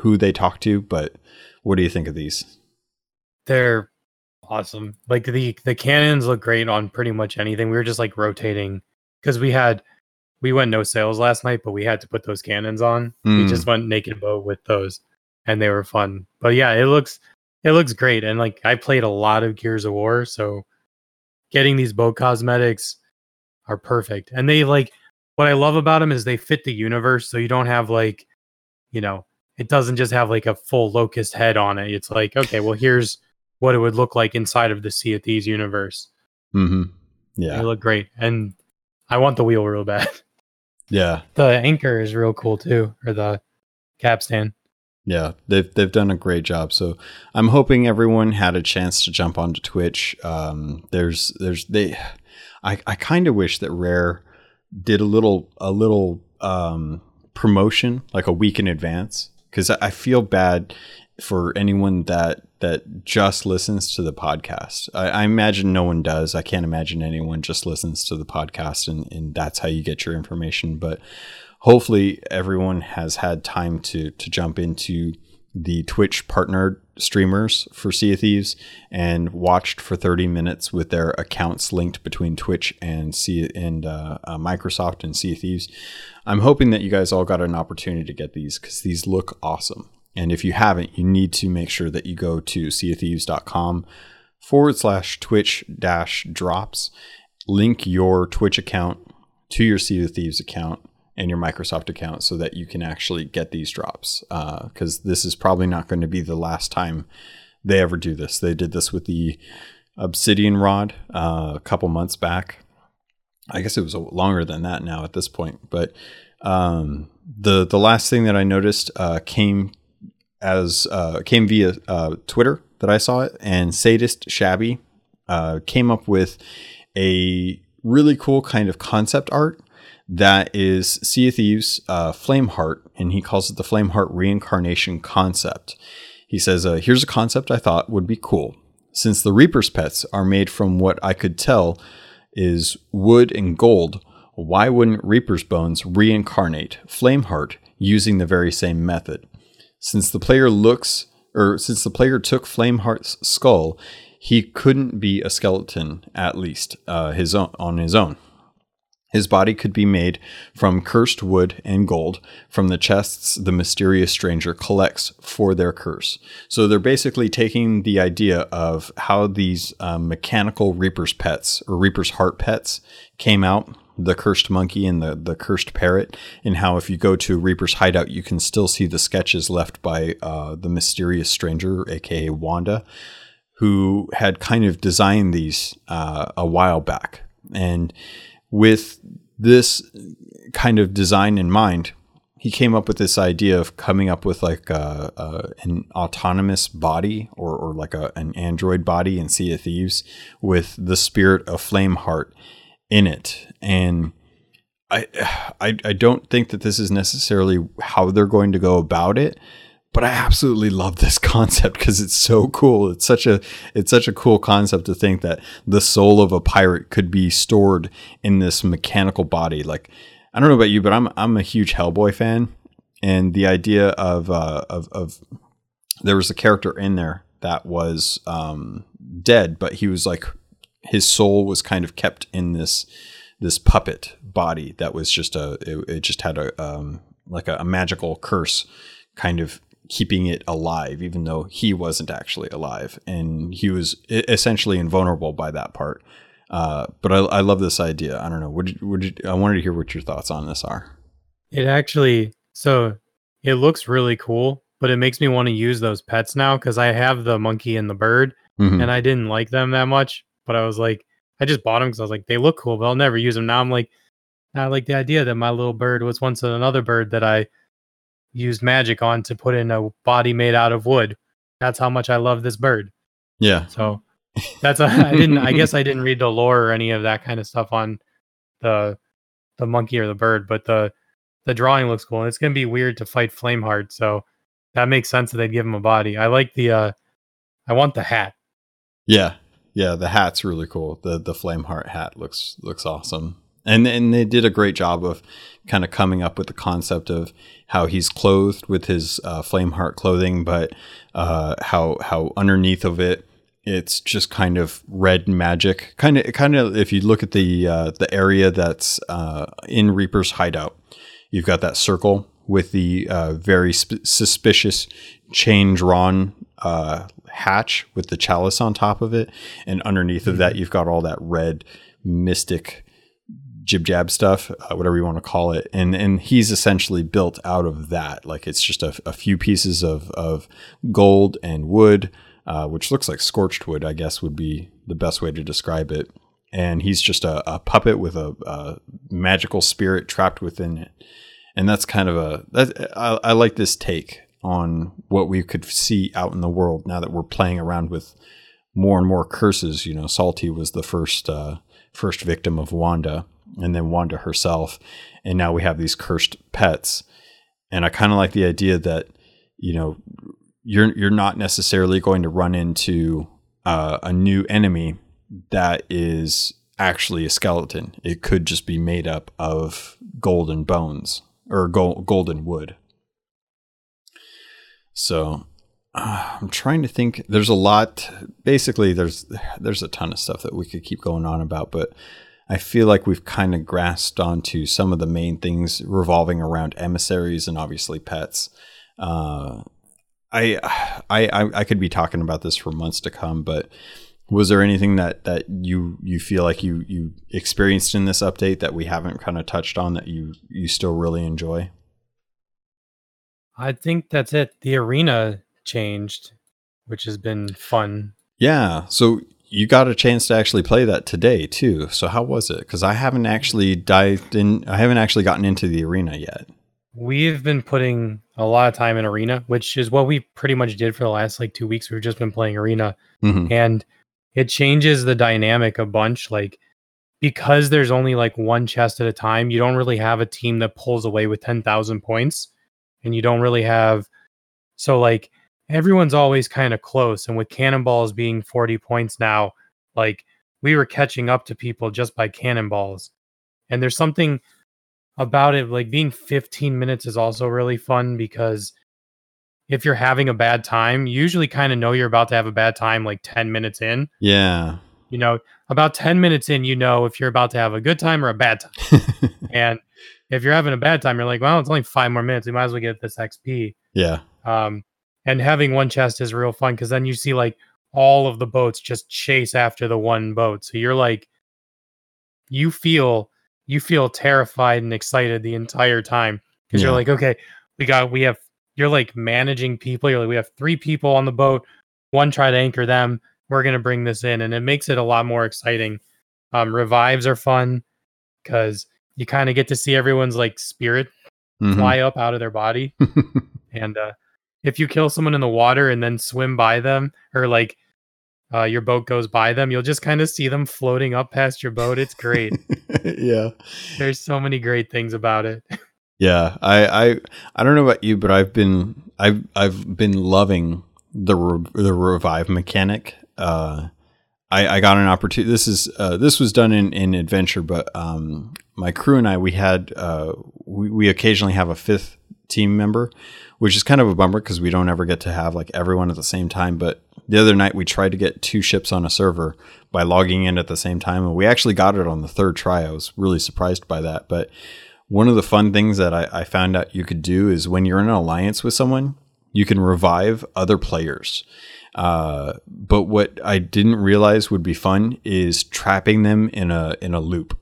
who they talked to, but what do you think of these?
They're awesome. Like the the cannons look great on pretty much anything. We were just like rotating because we had we went no sails last night, but we had to put those cannons on. We
Mm.
just went naked bow with those, and they were fun. But yeah, it looks it looks great, and like I played a lot of Gears of War, so getting these bow cosmetics are perfect. And they like what I love about them is they fit the universe, so you don't have like, you know, it doesn't just have like a full locust head on it. It's like okay, well here's what it would look like inside of the Sea of Thieves universe.
Mm-hmm.
They
Yeah.
look great, and I want the wheel real bad.
Yeah.
The anchor is real cool too, or the capstan.
Yeah, they've they've done a great job. So I'm hoping everyone had a chance to jump onto Twitch. Um, there's there's they, I I kind of wish that Rare did a little a little um, promotion like a week in advance because I, I feel bad for anyone that that just listens to the podcast. I, I imagine no one does. I can't imagine anyone just listens to the podcast and, and that's how you get your information. But hopefully everyone has had time to to jump into the Twitch partnered streamers for Sea of Thieves and watched for 30 minutes with their accounts linked between Twitch and Sea and uh, uh, Microsoft and Sea of Thieves. I'm hoping that you guys all got an opportunity to get these because these look awesome. And if you haven't, you need to make sure that you go to seaofthieves.com forward slash twitch dash drops. Link your Twitch account to your Sea of Thieves account and your Microsoft account so that you can actually get these drops. Because this is probably not going to be the last time they ever do this. They did this with the Obsidian Rod uh, a couple months back. I guess it was longer than that now at this point. But um, the the last thing that I noticed uh, came as uh, came via uh, Twitter that I saw it, and Sadist Shabby uh, came up with a really cool kind of concept art that is Sea of Thieves uh, Flameheart, and he calls it the Flameheart reincarnation concept. He says, uh, "Here's a concept I thought would be cool. Since the Reaper's pets are made from what I could tell is wood and gold." Why wouldn't Reaper's bones reincarnate Flameheart using the very same method? Since the player looks, or since the player took Flameheart's skull, he couldn't be a skeleton at least uh, his own on his own. His body could be made from cursed wood and gold from the chests the mysterious stranger collects for their curse. So they're basically taking the idea of how these um, mechanical Reaper's pets or Reaper's heart pets came out the cursed monkey and the, the cursed parrot, and how if you go to Reaper's hideout, you can still see the sketches left by uh, the mysterious stranger, aka Wanda, who had kind of designed these uh, a while back. And with this kind of design in mind, he came up with this idea of coming up with like a, a, an autonomous body or, or like a, an android body in Sea of Thieves with the spirit of Flameheart in it. And I, I, I don't think that this is necessarily how they're going to go about it, but I absolutely love this concept because it's so cool. It's such a it's such a cool concept to think that the soul of a pirate could be stored in this mechanical body. Like I don't know about you, but I'm I'm a huge Hellboy fan, and the idea of uh, of of there was a character in there that was um, dead, but he was like his soul was kind of kept in this this puppet body that was just a it, it just had a um, like a, a magical curse kind of keeping it alive even though he wasn't actually alive and he was essentially invulnerable by that part uh, but I, I love this idea i don't know would you, would you, i wanted to hear what your thoughts on this are
It actually so it looks really cool, but it makes me want to use those pets now because I have the monkey and the bird,
Mhm.
and I didn't like them that much. But I was like, I just bought them because I was like, they look cool, but I'll never use them. Now I'm like, I like the idea that my little bird was once another bird that I used magic on to put in a body made out of wood. That's how much I love this bird.
yeah
So that's a, I didn't I guess I didn't read the lore or any of that kind of stuff on the the monkey or the bird, but the the drawing looks cool. And it's gonna be weird to fight Flameheart, so that makes sense that they'd give him a body. I like the uh I want the hat.
Yeah, yeah, the hat's really cool. the The Flameheart hat looks looks awesome, and and they did a great job of kind of coming up with the concept of how he's clothed with his uh, Flameheart clothing, but uh, how how underneath of it it's just kind of red magic. Kind of, kind of. If you look at the uh, the area that's uh, in Reaper's hideout, you've got that circle with the uh, very sp- suspicious chain drawn uh, hatch with the chalice on top of it, and underneath of that, you've got all that red mystic jib jab stuff, uh, whatever you want to call it, and and he's essentially built out of that. Like it's just a, a few pieces of of gold and wood, uh, which looks like scorched wood. I guess would be the best way to describe it. And he's just a, a puppet with a, a, magical spirit trapped within it, and that's kind of a that I, I like this take on what we could see out in the world now that we're playing around with more and more curses. You know, Salty was the first uh, first victim of Wanda, and then Wanda herself, and now we have these cursed pets. And I kind of like the idea that you know you're you're not necessarily going to run into uh, a new enemy that is actually a skeleton. It could just be made up of golden bones or gold, golden wood. So uh, I'm trying to think. There's a lot. Basically, there's there's a ton of stuff that we could keep going on about, but I feel like we've kind of grasped onto some of the main things revolving around emissaries and obviously pets. Uh, I, I I could be talking about this for months to come, but was there anything that that you you feel like you you experienced in this update that we haven't kind of touched on that you you still really enjoy?
I think that's it. The arena changed, which has been fun.
Yeah. So you got a chance to actually play that today too. So how was it? Because I haven't actually dived in. I haven't actually gotten into the arena yet.
We've been putting a lot of time in arena, which is what we pretty much did for the last like two weeks. We've just been playing arena, mm-hmm. and it changes the dynamic a bunch. Like because there's only like one chest at a time, you don't really have a team that pulls away with ten thousand points, and you don't really have. So like everyone's always kind of close. And with cannonballs being 40 points now, like we were catching up to people just by cannonballs. And there's something about it, like being 15 minutes is also really fun because if you're having a bad time, you usually kind of know you're about to have a bad time like 10 minutes in.
Yeah.
You know, about 10 minutes in, you know if you're about to have a good time or a bad time. and if you're having a bad time, you're like, well, it's only five more minutes. We might as well get this XP.
Yeah.
Um, and having one chest is real fun because then you see like all of the boats just chase after the one boat. So you're like, you feel you feel terrified and excited the entire time because yeah. you're like, okay, we got we have you're like managing people. You're like, we have three people on the boat. One try to anchor them. We're gonna bring this in, and it makes it a lot more exciting. Um, revives are fun because you kind of get to see everyone's like spirit mm-hmm. fly up out of their body, and uh, if you kill someone in the water and then swim by them or like uh, your boat goes by them, you'll just kind of see them floating up past your boat. It's great.
yeah.
There's so many great things about it.
yeah. I, I, I don't know about you, but I've been, I've, I've been loving the, re- the revive mechanic. Uh, I, I got an opportunity. This is, uh, this was done in, in adventure, but, um, my crew and I, we had, uh, we, we occasionally have a fifth team member which is kind of a bummer because we don't ever get to have like everyone at the same time. But the other night we tried to get two ships on a server by logging in at the same time, and we actually got it on the third try. I was really surprised by that. But one of the fun things that I, I found out you could do is when you're in an alliance with someone, you can revive other players. Uh, but what I didn't realize would be fun is trapping them in a in a loop.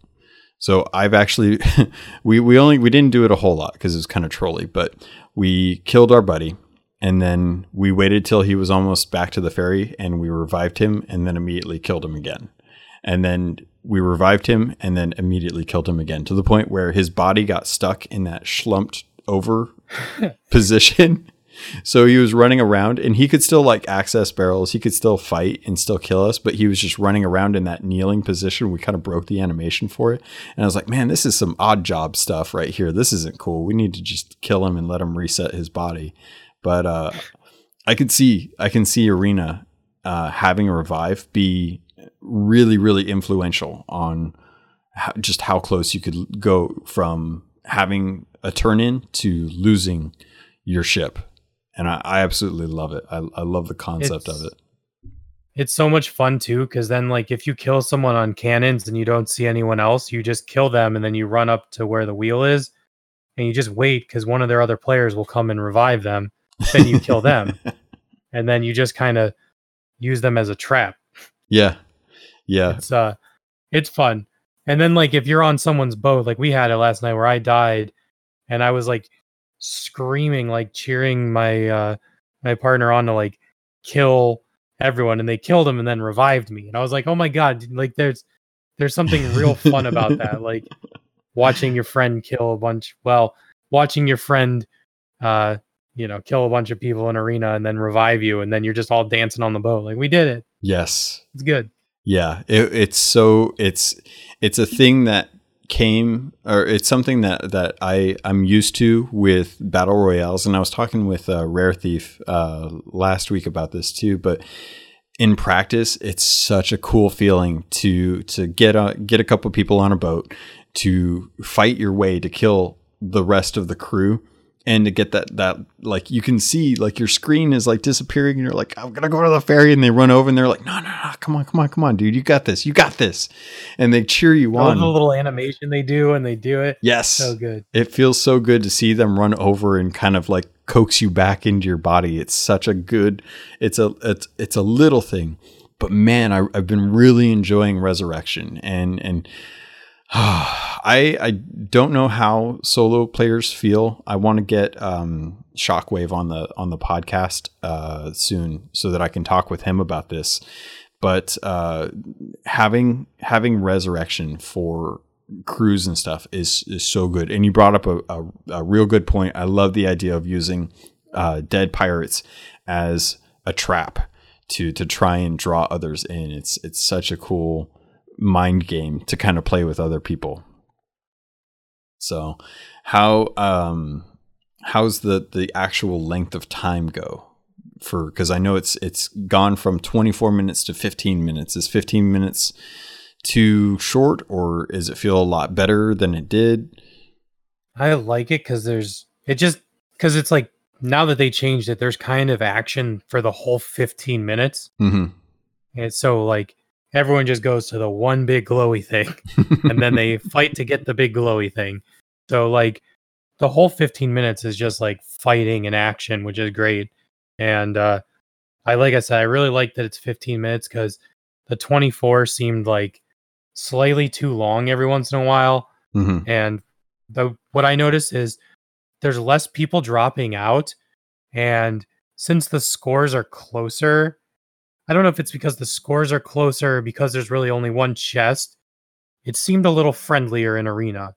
So I've actually we we only we didn't do it a whole lot because it was kind of trolly, but we killed our buddy and then we waited till he was almost back to the ferry and we revived him and then immediately killed him again. And then we revived him and then immediately killed him again to the point where his body got stuck in that slumped over position so he was running around and he could still like access barrels. He could still fight and still kill us, but he was just running around in that kneeling position. We kind of broke the animation for it. And I was like, man, this is some odd job stuff right here. This isn't cool. We need to just kill him and let him reset his body. But uh, I could see, I can see Arena uh, having a revive be really, really influential on how, just how close you could go from having a turn in to losing your ship and I, I absolutely love it. I, I love the concept
it's,
of it.
it's so much fun too because then like if you kill someone on cannons and you don't see anyone else you just kill them and then you run up to where the wheel is and you just wait because one of their other players will come and revive them then you kill them. And then you just kind of use them as a trap.
Yeah. Yeah.
It's uh it's fun. And then like if you're on someone's boat like we had it last night where i died and i was like screaming like cheering my uh my partner on to like kill everyone and they killed him and then revived me and i was like oh my god like there's there's something real fun about that like watching your friend kill a bunch well watching your friend uh you know kill a bunch of people in arena and then revive you and then you're just all dancing on the boat like we did it.
Yes.
It's good.
Yeah it, it's so it's it's a thing that came or it's something that that I I'm used to with battle royales. And I was talking with uh, Rare Thief uh, last week about this too but in practice it's such a cool feeling to to get a get a couple people on a boat to fight your way to kill the rest of the crew and to get that that like you can see like your screen is like disappearing and you're like i'm gonna go to the ferry and they run over and they're like no no no come on come on come on dude you got this you got this and they cheer you
love
on.
the little animation they do and they do it.
Yes.
So good.
It feels so good to see them run over and kind of like coax you back into your body. It's such a good it's a it's it's a little thing but man I, i've been really enjoying resurrection and and I I don't know how solo players feel. I want to get um, Shockwave on the on the podcast uh, soon so that I can talk with him about this. But uh, having having resurrection for crews and stuff is is so good. And you brought up a, a, a real good point. I love the idea of using uh, dead pirates as a trap to to try and draw others in. It's it's such a cool mind game to kind of play with other people. So, how um how's the the actual length of time go for because I know it's it's gone from 24 minutes to 15 minutes. Is 15 minutes too short or is it feel a lot better than it did?
I like it because there's it just because it's like now that they changed it, there's kind of action for the whole 15 minutes.
Mm-hmm.
And so like everyone just goes to the one big glowy thing and then they fight to get the big glowy thing. So like the whole 15 minutes is just like fighting and action, which is great. And uh I like I said, I really like that it's 15 minutes because the 24 seemed like slightly too long every once in a while.
Mm-hmm.
And the what I notice is there's less people dropping out. And since the scores are closer, I don't know if it's because the scores are closer or because there's really only one chest. It seemed a little friendlier in arena.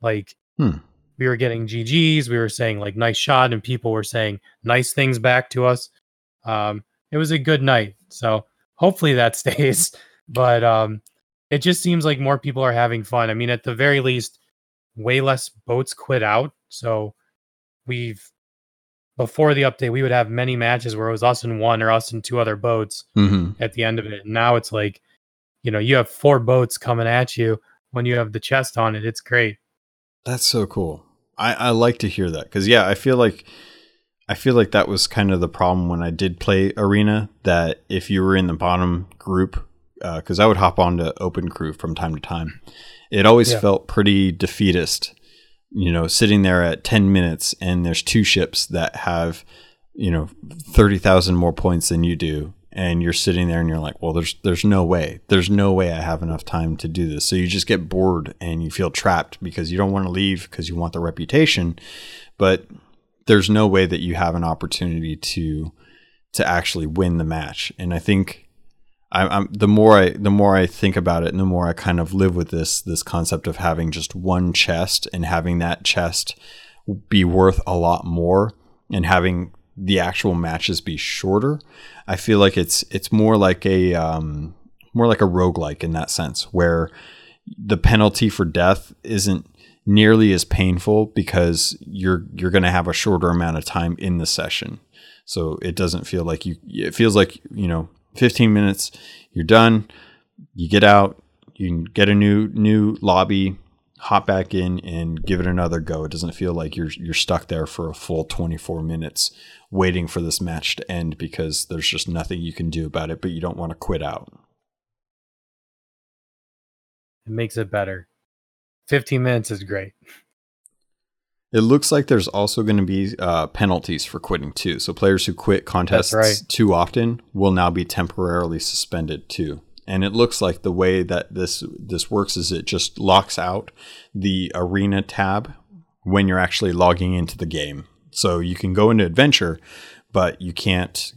Like
Hmm.
we were getting GGs, we were saying like nice shot, and people were saying nice things back to us. Um, it was a good night. So hopefully that stays. But um, it just seems like more people are having fun. I mean, at the very least, way less boats quit out. So we've before the update, we would have many matches where it was us and one or us and two other boats
Mm-hmm.
at the end of it. And now it's like, you know, you have four boats coming at you when you have the chest on it. It's great.
That's so cool. I, I like to hear that because yeah, I feel like I feel like that was kind of the problem when I did play arena. That if you were in the bottom group, because I would hop on to open crew from time to time, it always
Yeah.
felt pretty defeatist. You know, sitting there at ten minutes and there's two ships that have you know thirty thousand more points than you do, and you're sitting there and you're like, well, there's there's no way, there's no way I have enough time to do this. So you just get bored and you feel trapped because you don't want to leave because you want the reputation, but there's no way that you have an opportunity to to actually win the match. And I think I, I'm the more I the more I think about it, and the more I kind of live with this this concept of having just one chest and having that chest be worth a lot more, and having the actual matches be shorter. I feel like it's it's more like a um, more like a roguelike in that sense, where the penalty for death isn't nearly as painful because you're you're going to have a shorter amount of time in the session. So it doesn't feel like you it feels like, you know, 15 minutes, you're done, you get out, you can get a new new lobby, hop back in and give it another go. It doesn't feel like you're you're stuck there for a full 24 minutes waiting for this match to end because there's just nothing you can do about it, but you don't want to quit out.
It makes it better. 15 minutes is great.
It looks like there's also going to be uh, penalties for quitting too. So players who quit contests
right.
too often will now be temporarily suspended too. And it looks like the way that this this works is it just locks out the arena tab when you're actually logging into the game. So you can go into adventure, but you can't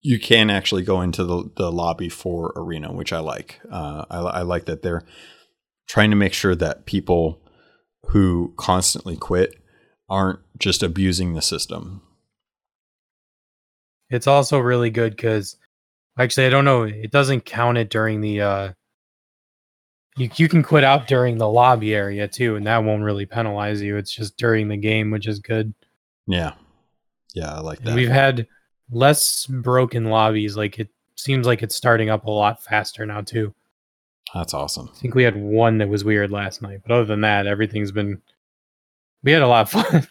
you can actually go into the, the lobby for arena, which I like. Uh, I, I like that they're trying to make sure that people who constantly quit aren't just abusing the system.
It's also really good because actually I don't know, it doesn't count it during the uh you you can quit out during the lobby area too, and that won't really penalize you. It's just during the game, which is good.
Yeah. Yeah, I like that.
And we've had less broken lobbies. Like it seems like it's starting up a lot faster now too.
That's awesome.
I think we had one that was weird last night, but other than that, everything's been. We had a lot of fun.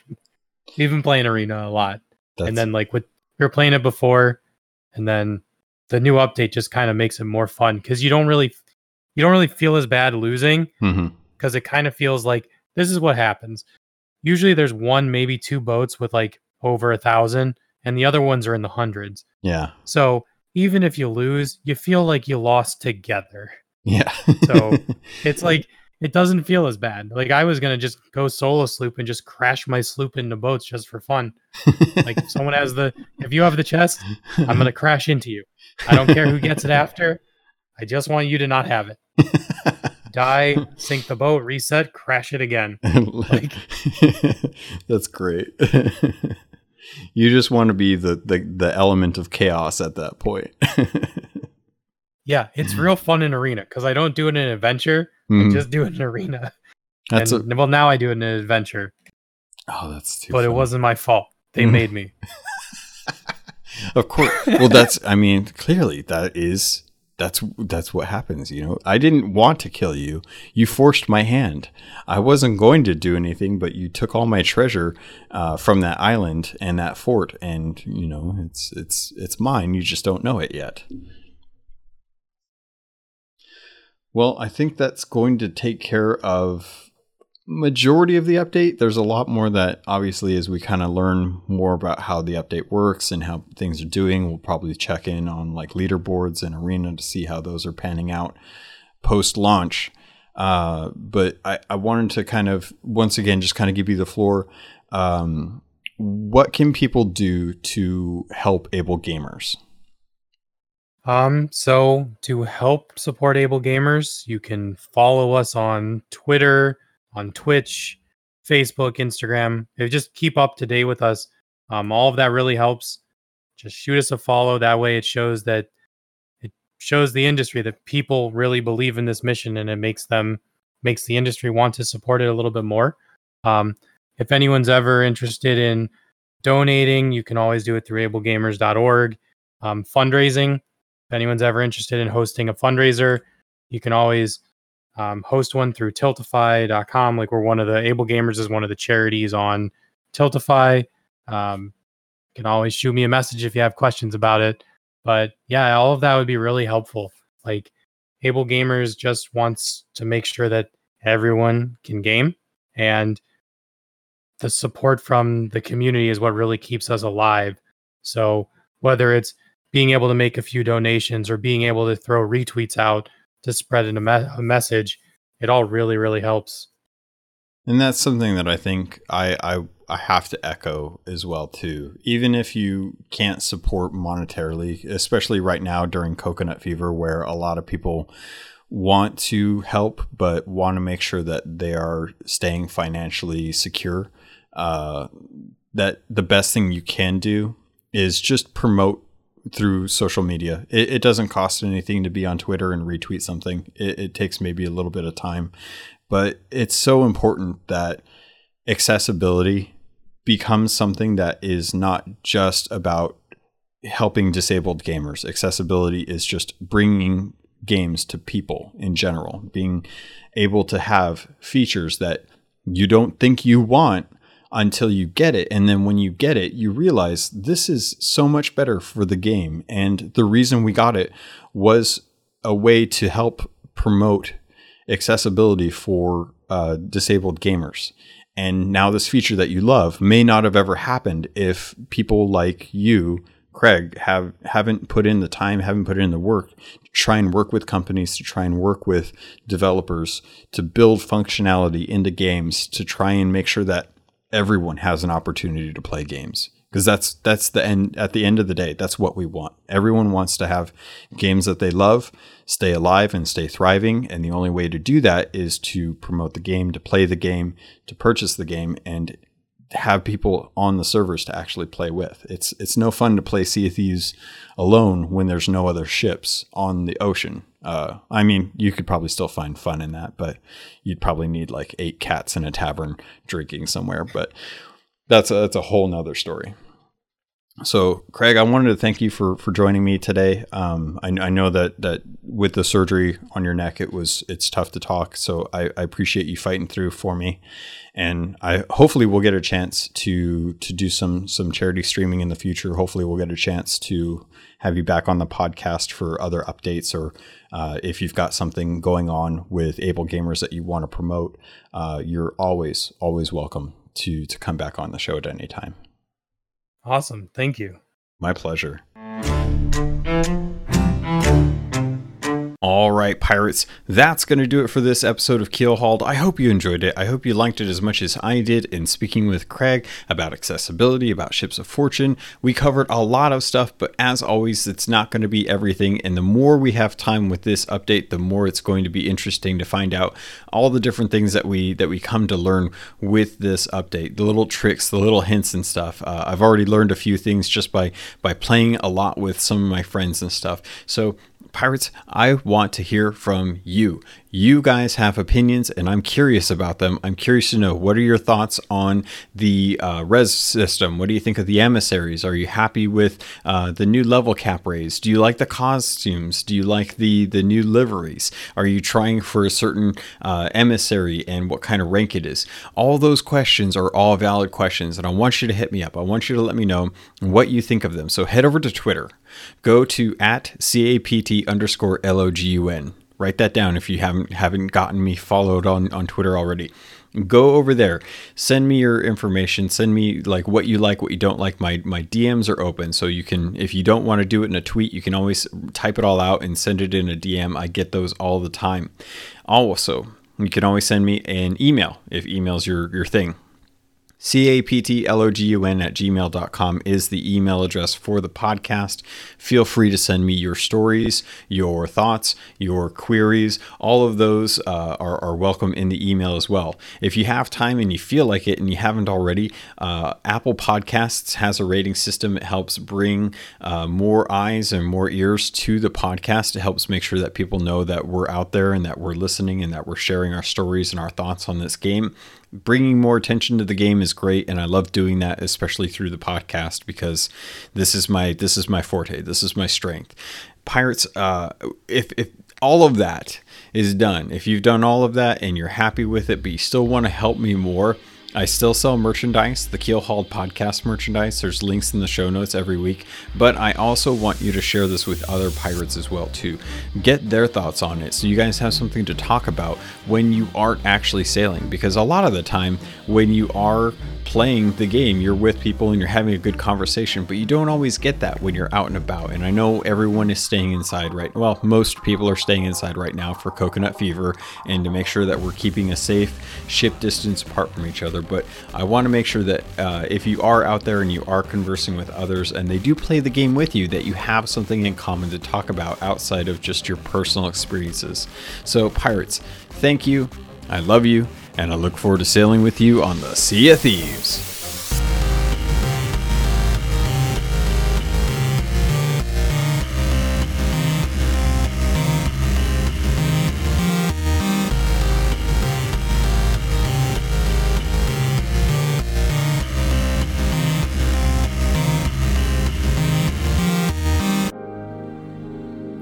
We've been playing arena a lot,
That's,
and then like with we were playing it before, and then the new update just kind of makes it more fun because you don't really, you don't really feel as bad losing
mm-hmm.
because it kind of feels like this is what happens. Usually, there's one maybe two boats with like over a thousand, and the other ones are in the hundreds.
yeah.
So even if you lose, you feel like you lost together.
Yeah.
So, It's like it doesn't feel as bad. Like I was gonna just go solo sloop and just crash my sloop into boats just for fun. Like if someone has the if you have the chest, I'm gonna crash into you. I don't care who gets it after. I just want you to not have it. Die, sink the boat, reset, crash it again.
like that's great. you just want to be the, the the element of chaos at that point.
Yeah, it's real fun in arena because I don't do it in adventure. I
Mhm.
just do it in arena.
that's a,
well, now I do it in adventure,
oh, that's too.
but it wasn't my fault. They
Mhm.
made me.
Of course. Well, that's. I mean, clearly that is. That's that's what happens. You know, I didn't want to kill you. You forced my hand. I wasn't going to do anything, but you took all my treasure uh, from that island and that fort, and you know, it's it's it's mine. You just don't know it yet. Well, I think that's going to take care of majority of the update. There's a lot more that obviously as we kind of learn more about how the update works and how things are doing, we'll probably check in on like leaderboards and arena to see how those are panning out post launch. Uh, but I, I wanted to kind of once again just kind of give you the floor. Um, what can people do to help AbleGamers?
Um, so to help support AbleGamers, you can follow us on Twitter, on Twitch, Facebook, Instagram. If just keep up to date with us. Um, all of that really helps. Just shoot us a follow. That way it shows that it shows the industry that people really believe in this mission and it makes them makes the industry want to support it a little bit more. Um, if anyone's ever interested in donating, you can always do it through ablegamers.org. Um, fundraising, if anyone's ever interested in hosting a fundraiser, you can always um, host one through tiltify.com. Like we're one of the AbleGamers is one of the charities on Tiltify. Um, you can always shoot me a message if you have questions about it. But yeah, all of that would be really helpful. Like AbleGamers just wants to make sure that everyone can game and the support from the community is what really keeps us alive. So whether it's being able to make a few donations or being able to throw retweets out to spread a, me- a message, it all really, really helps.
And that's something that I think I, I I have to echo as well too. Even if you can't support monetarily, especially right now during coconut fever where a lot of people want to help but want to make sure that they are staying financially secure, uh, that the best thing you can do is just promote through social media. It, it doesn't cost anything to be on Twitter and retweet something. It, it takes maybe a little bit of time, but it's so important that accessibility becomes something that is not just about helping disabled gamers. Accessibility is just bringing games to people in general, being able to have features that you don't think you want until you get it. And then when you get it, you realize this is so much better for the game. And the reason we got it was a way to help promote accessibility for uh, disabled gamers. And now this feature that you love may not have ever happened if people like you, Craig, have haven't put in the time, haven't put in the work to try and work with companies, to try and work with developers to build functionality into games to try and make sure that everyone has an opportunity to play games. Because that's that's the end at the end of the day that's what we want. Everyone wants to have games that they love stay alive and stay thriving and the only way to do that is to promote the game to play the game to purchase the game and have people on the servers to actually play with. It's it's no fun to play sea of thieves alone when there's no other ships on the ocean uh, I mean, you could probably still find fun in that, but you'd probably need like eight cats in a tavern drinking somewhere. But that's a, that's a whole nother story. So, Craig, I wanted to thank you for for joining me today. Um, I, I, know that that with the surgery on your neck, it was it's tough to talk. So, I, I appreciate you fighting through for me, and I hopefully we'll get a chance to to do some some charity streaming in the future. Hopefully, we'll get a chance to have you back on the podcast for other updates or uh, if you've got something going on with AbleGamers that you want to promote, uh, you're always, always welcome to, to come back on the show at any time.
Awesome. Thank you.
My pleasure. Pirates, that's going to do it for this episode of Keelhauled. I hope you enjoyed it. I hope you liked it as much as I did in speaking with Craig about accessibility, about Ships of Fortune. We covered a lot of stuff, but as always, it's not going to be everything. And the more we have time with this update, the more it's going to be interesting to find out all the different things that we that we come to learn with this update. The little tricks, the little hints and stuff. Uh, I've already learned a few things just by by playing a lot with some of my friends and stuff. So Pirates, I want to hear from you. You guys have opinions, and I'm curious about them. I'm curious to know what are your thoughts on the uh, res system? What do you think of the emissaries? Are you happy with uh, the new level cap raise? Do you like the costumes? Do you like the the new liveries? Are you trying for a certain uh, emissary and what kind of rank it is? All those questions are all valid questions, and I want you to hit me up. I want you to let me know what you think of them. So head over to Twitter go to at capt underscore logun. Write that down if you haven't haven't gotten me followed on on Twitter already. Go over there. Send me your information. Send me like what you like, what you don't like. My my DMs are open, so you can if you don't want to do it in a tweet, you can always type it all out and send it in a DM. I get those all the time. Also, you can always send me an email if email's your your thing. C-A-P-T-L-O-G-U-N at gmail.com is the email address for the podcast. Feel free to send me your stories, your thoughts, your queries. All of those uh, are, are, welcome in the email as well. If you have time and you feel like it and you haven't already, uh, Apple Podcasts has a rating system. It helps bring uh, more eyes and more ears to the podcast. It helps make sure that people know that we're out there and that we're listening and that we're sharing our stories and our thoughts on this game bringing more attention to the game is great and i love doing that especially through the podcast because this is my this is my forte. This is my strength. Pirates uh if if all of that is done if you've done all of that and you're happy with it but you still want to help me more I still sell merchandise, the Keelhauled podcast merchandise. There's links in the show notes every week, but I also want you to share this with other pirates as well too. Get their thoughts on it so you guys have something to talk about when you aren't actually sailing because a lot of the time when you are playing the game, you're with people and you're having a good conversation, but you don't always get that when you're out and about. And I know everyone is staying inside right well, most people are staying inside right now for coconut fever and to make sure that we're keeping a safe ship distance apart from each other. But I want to make sure that uh, if you are out there and you are conversing with others and they do play the game with you, that you have something in common to talk about outside of just your personal experiences. So, Pirates, thank you. I love you and I look forward to sailing with you on the Sea of Thieves.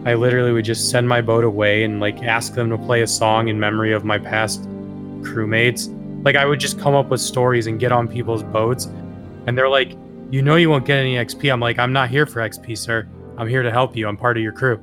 I literally would just send my boat away and like ask them to play a song in memory of my past crewmates. Like I would just come up with stories and get on people's boats, and they're like, "You know, you won't get any XP." I'm like, "I'm not here for XP, sir. I'm here to help you. I'm part of your crew."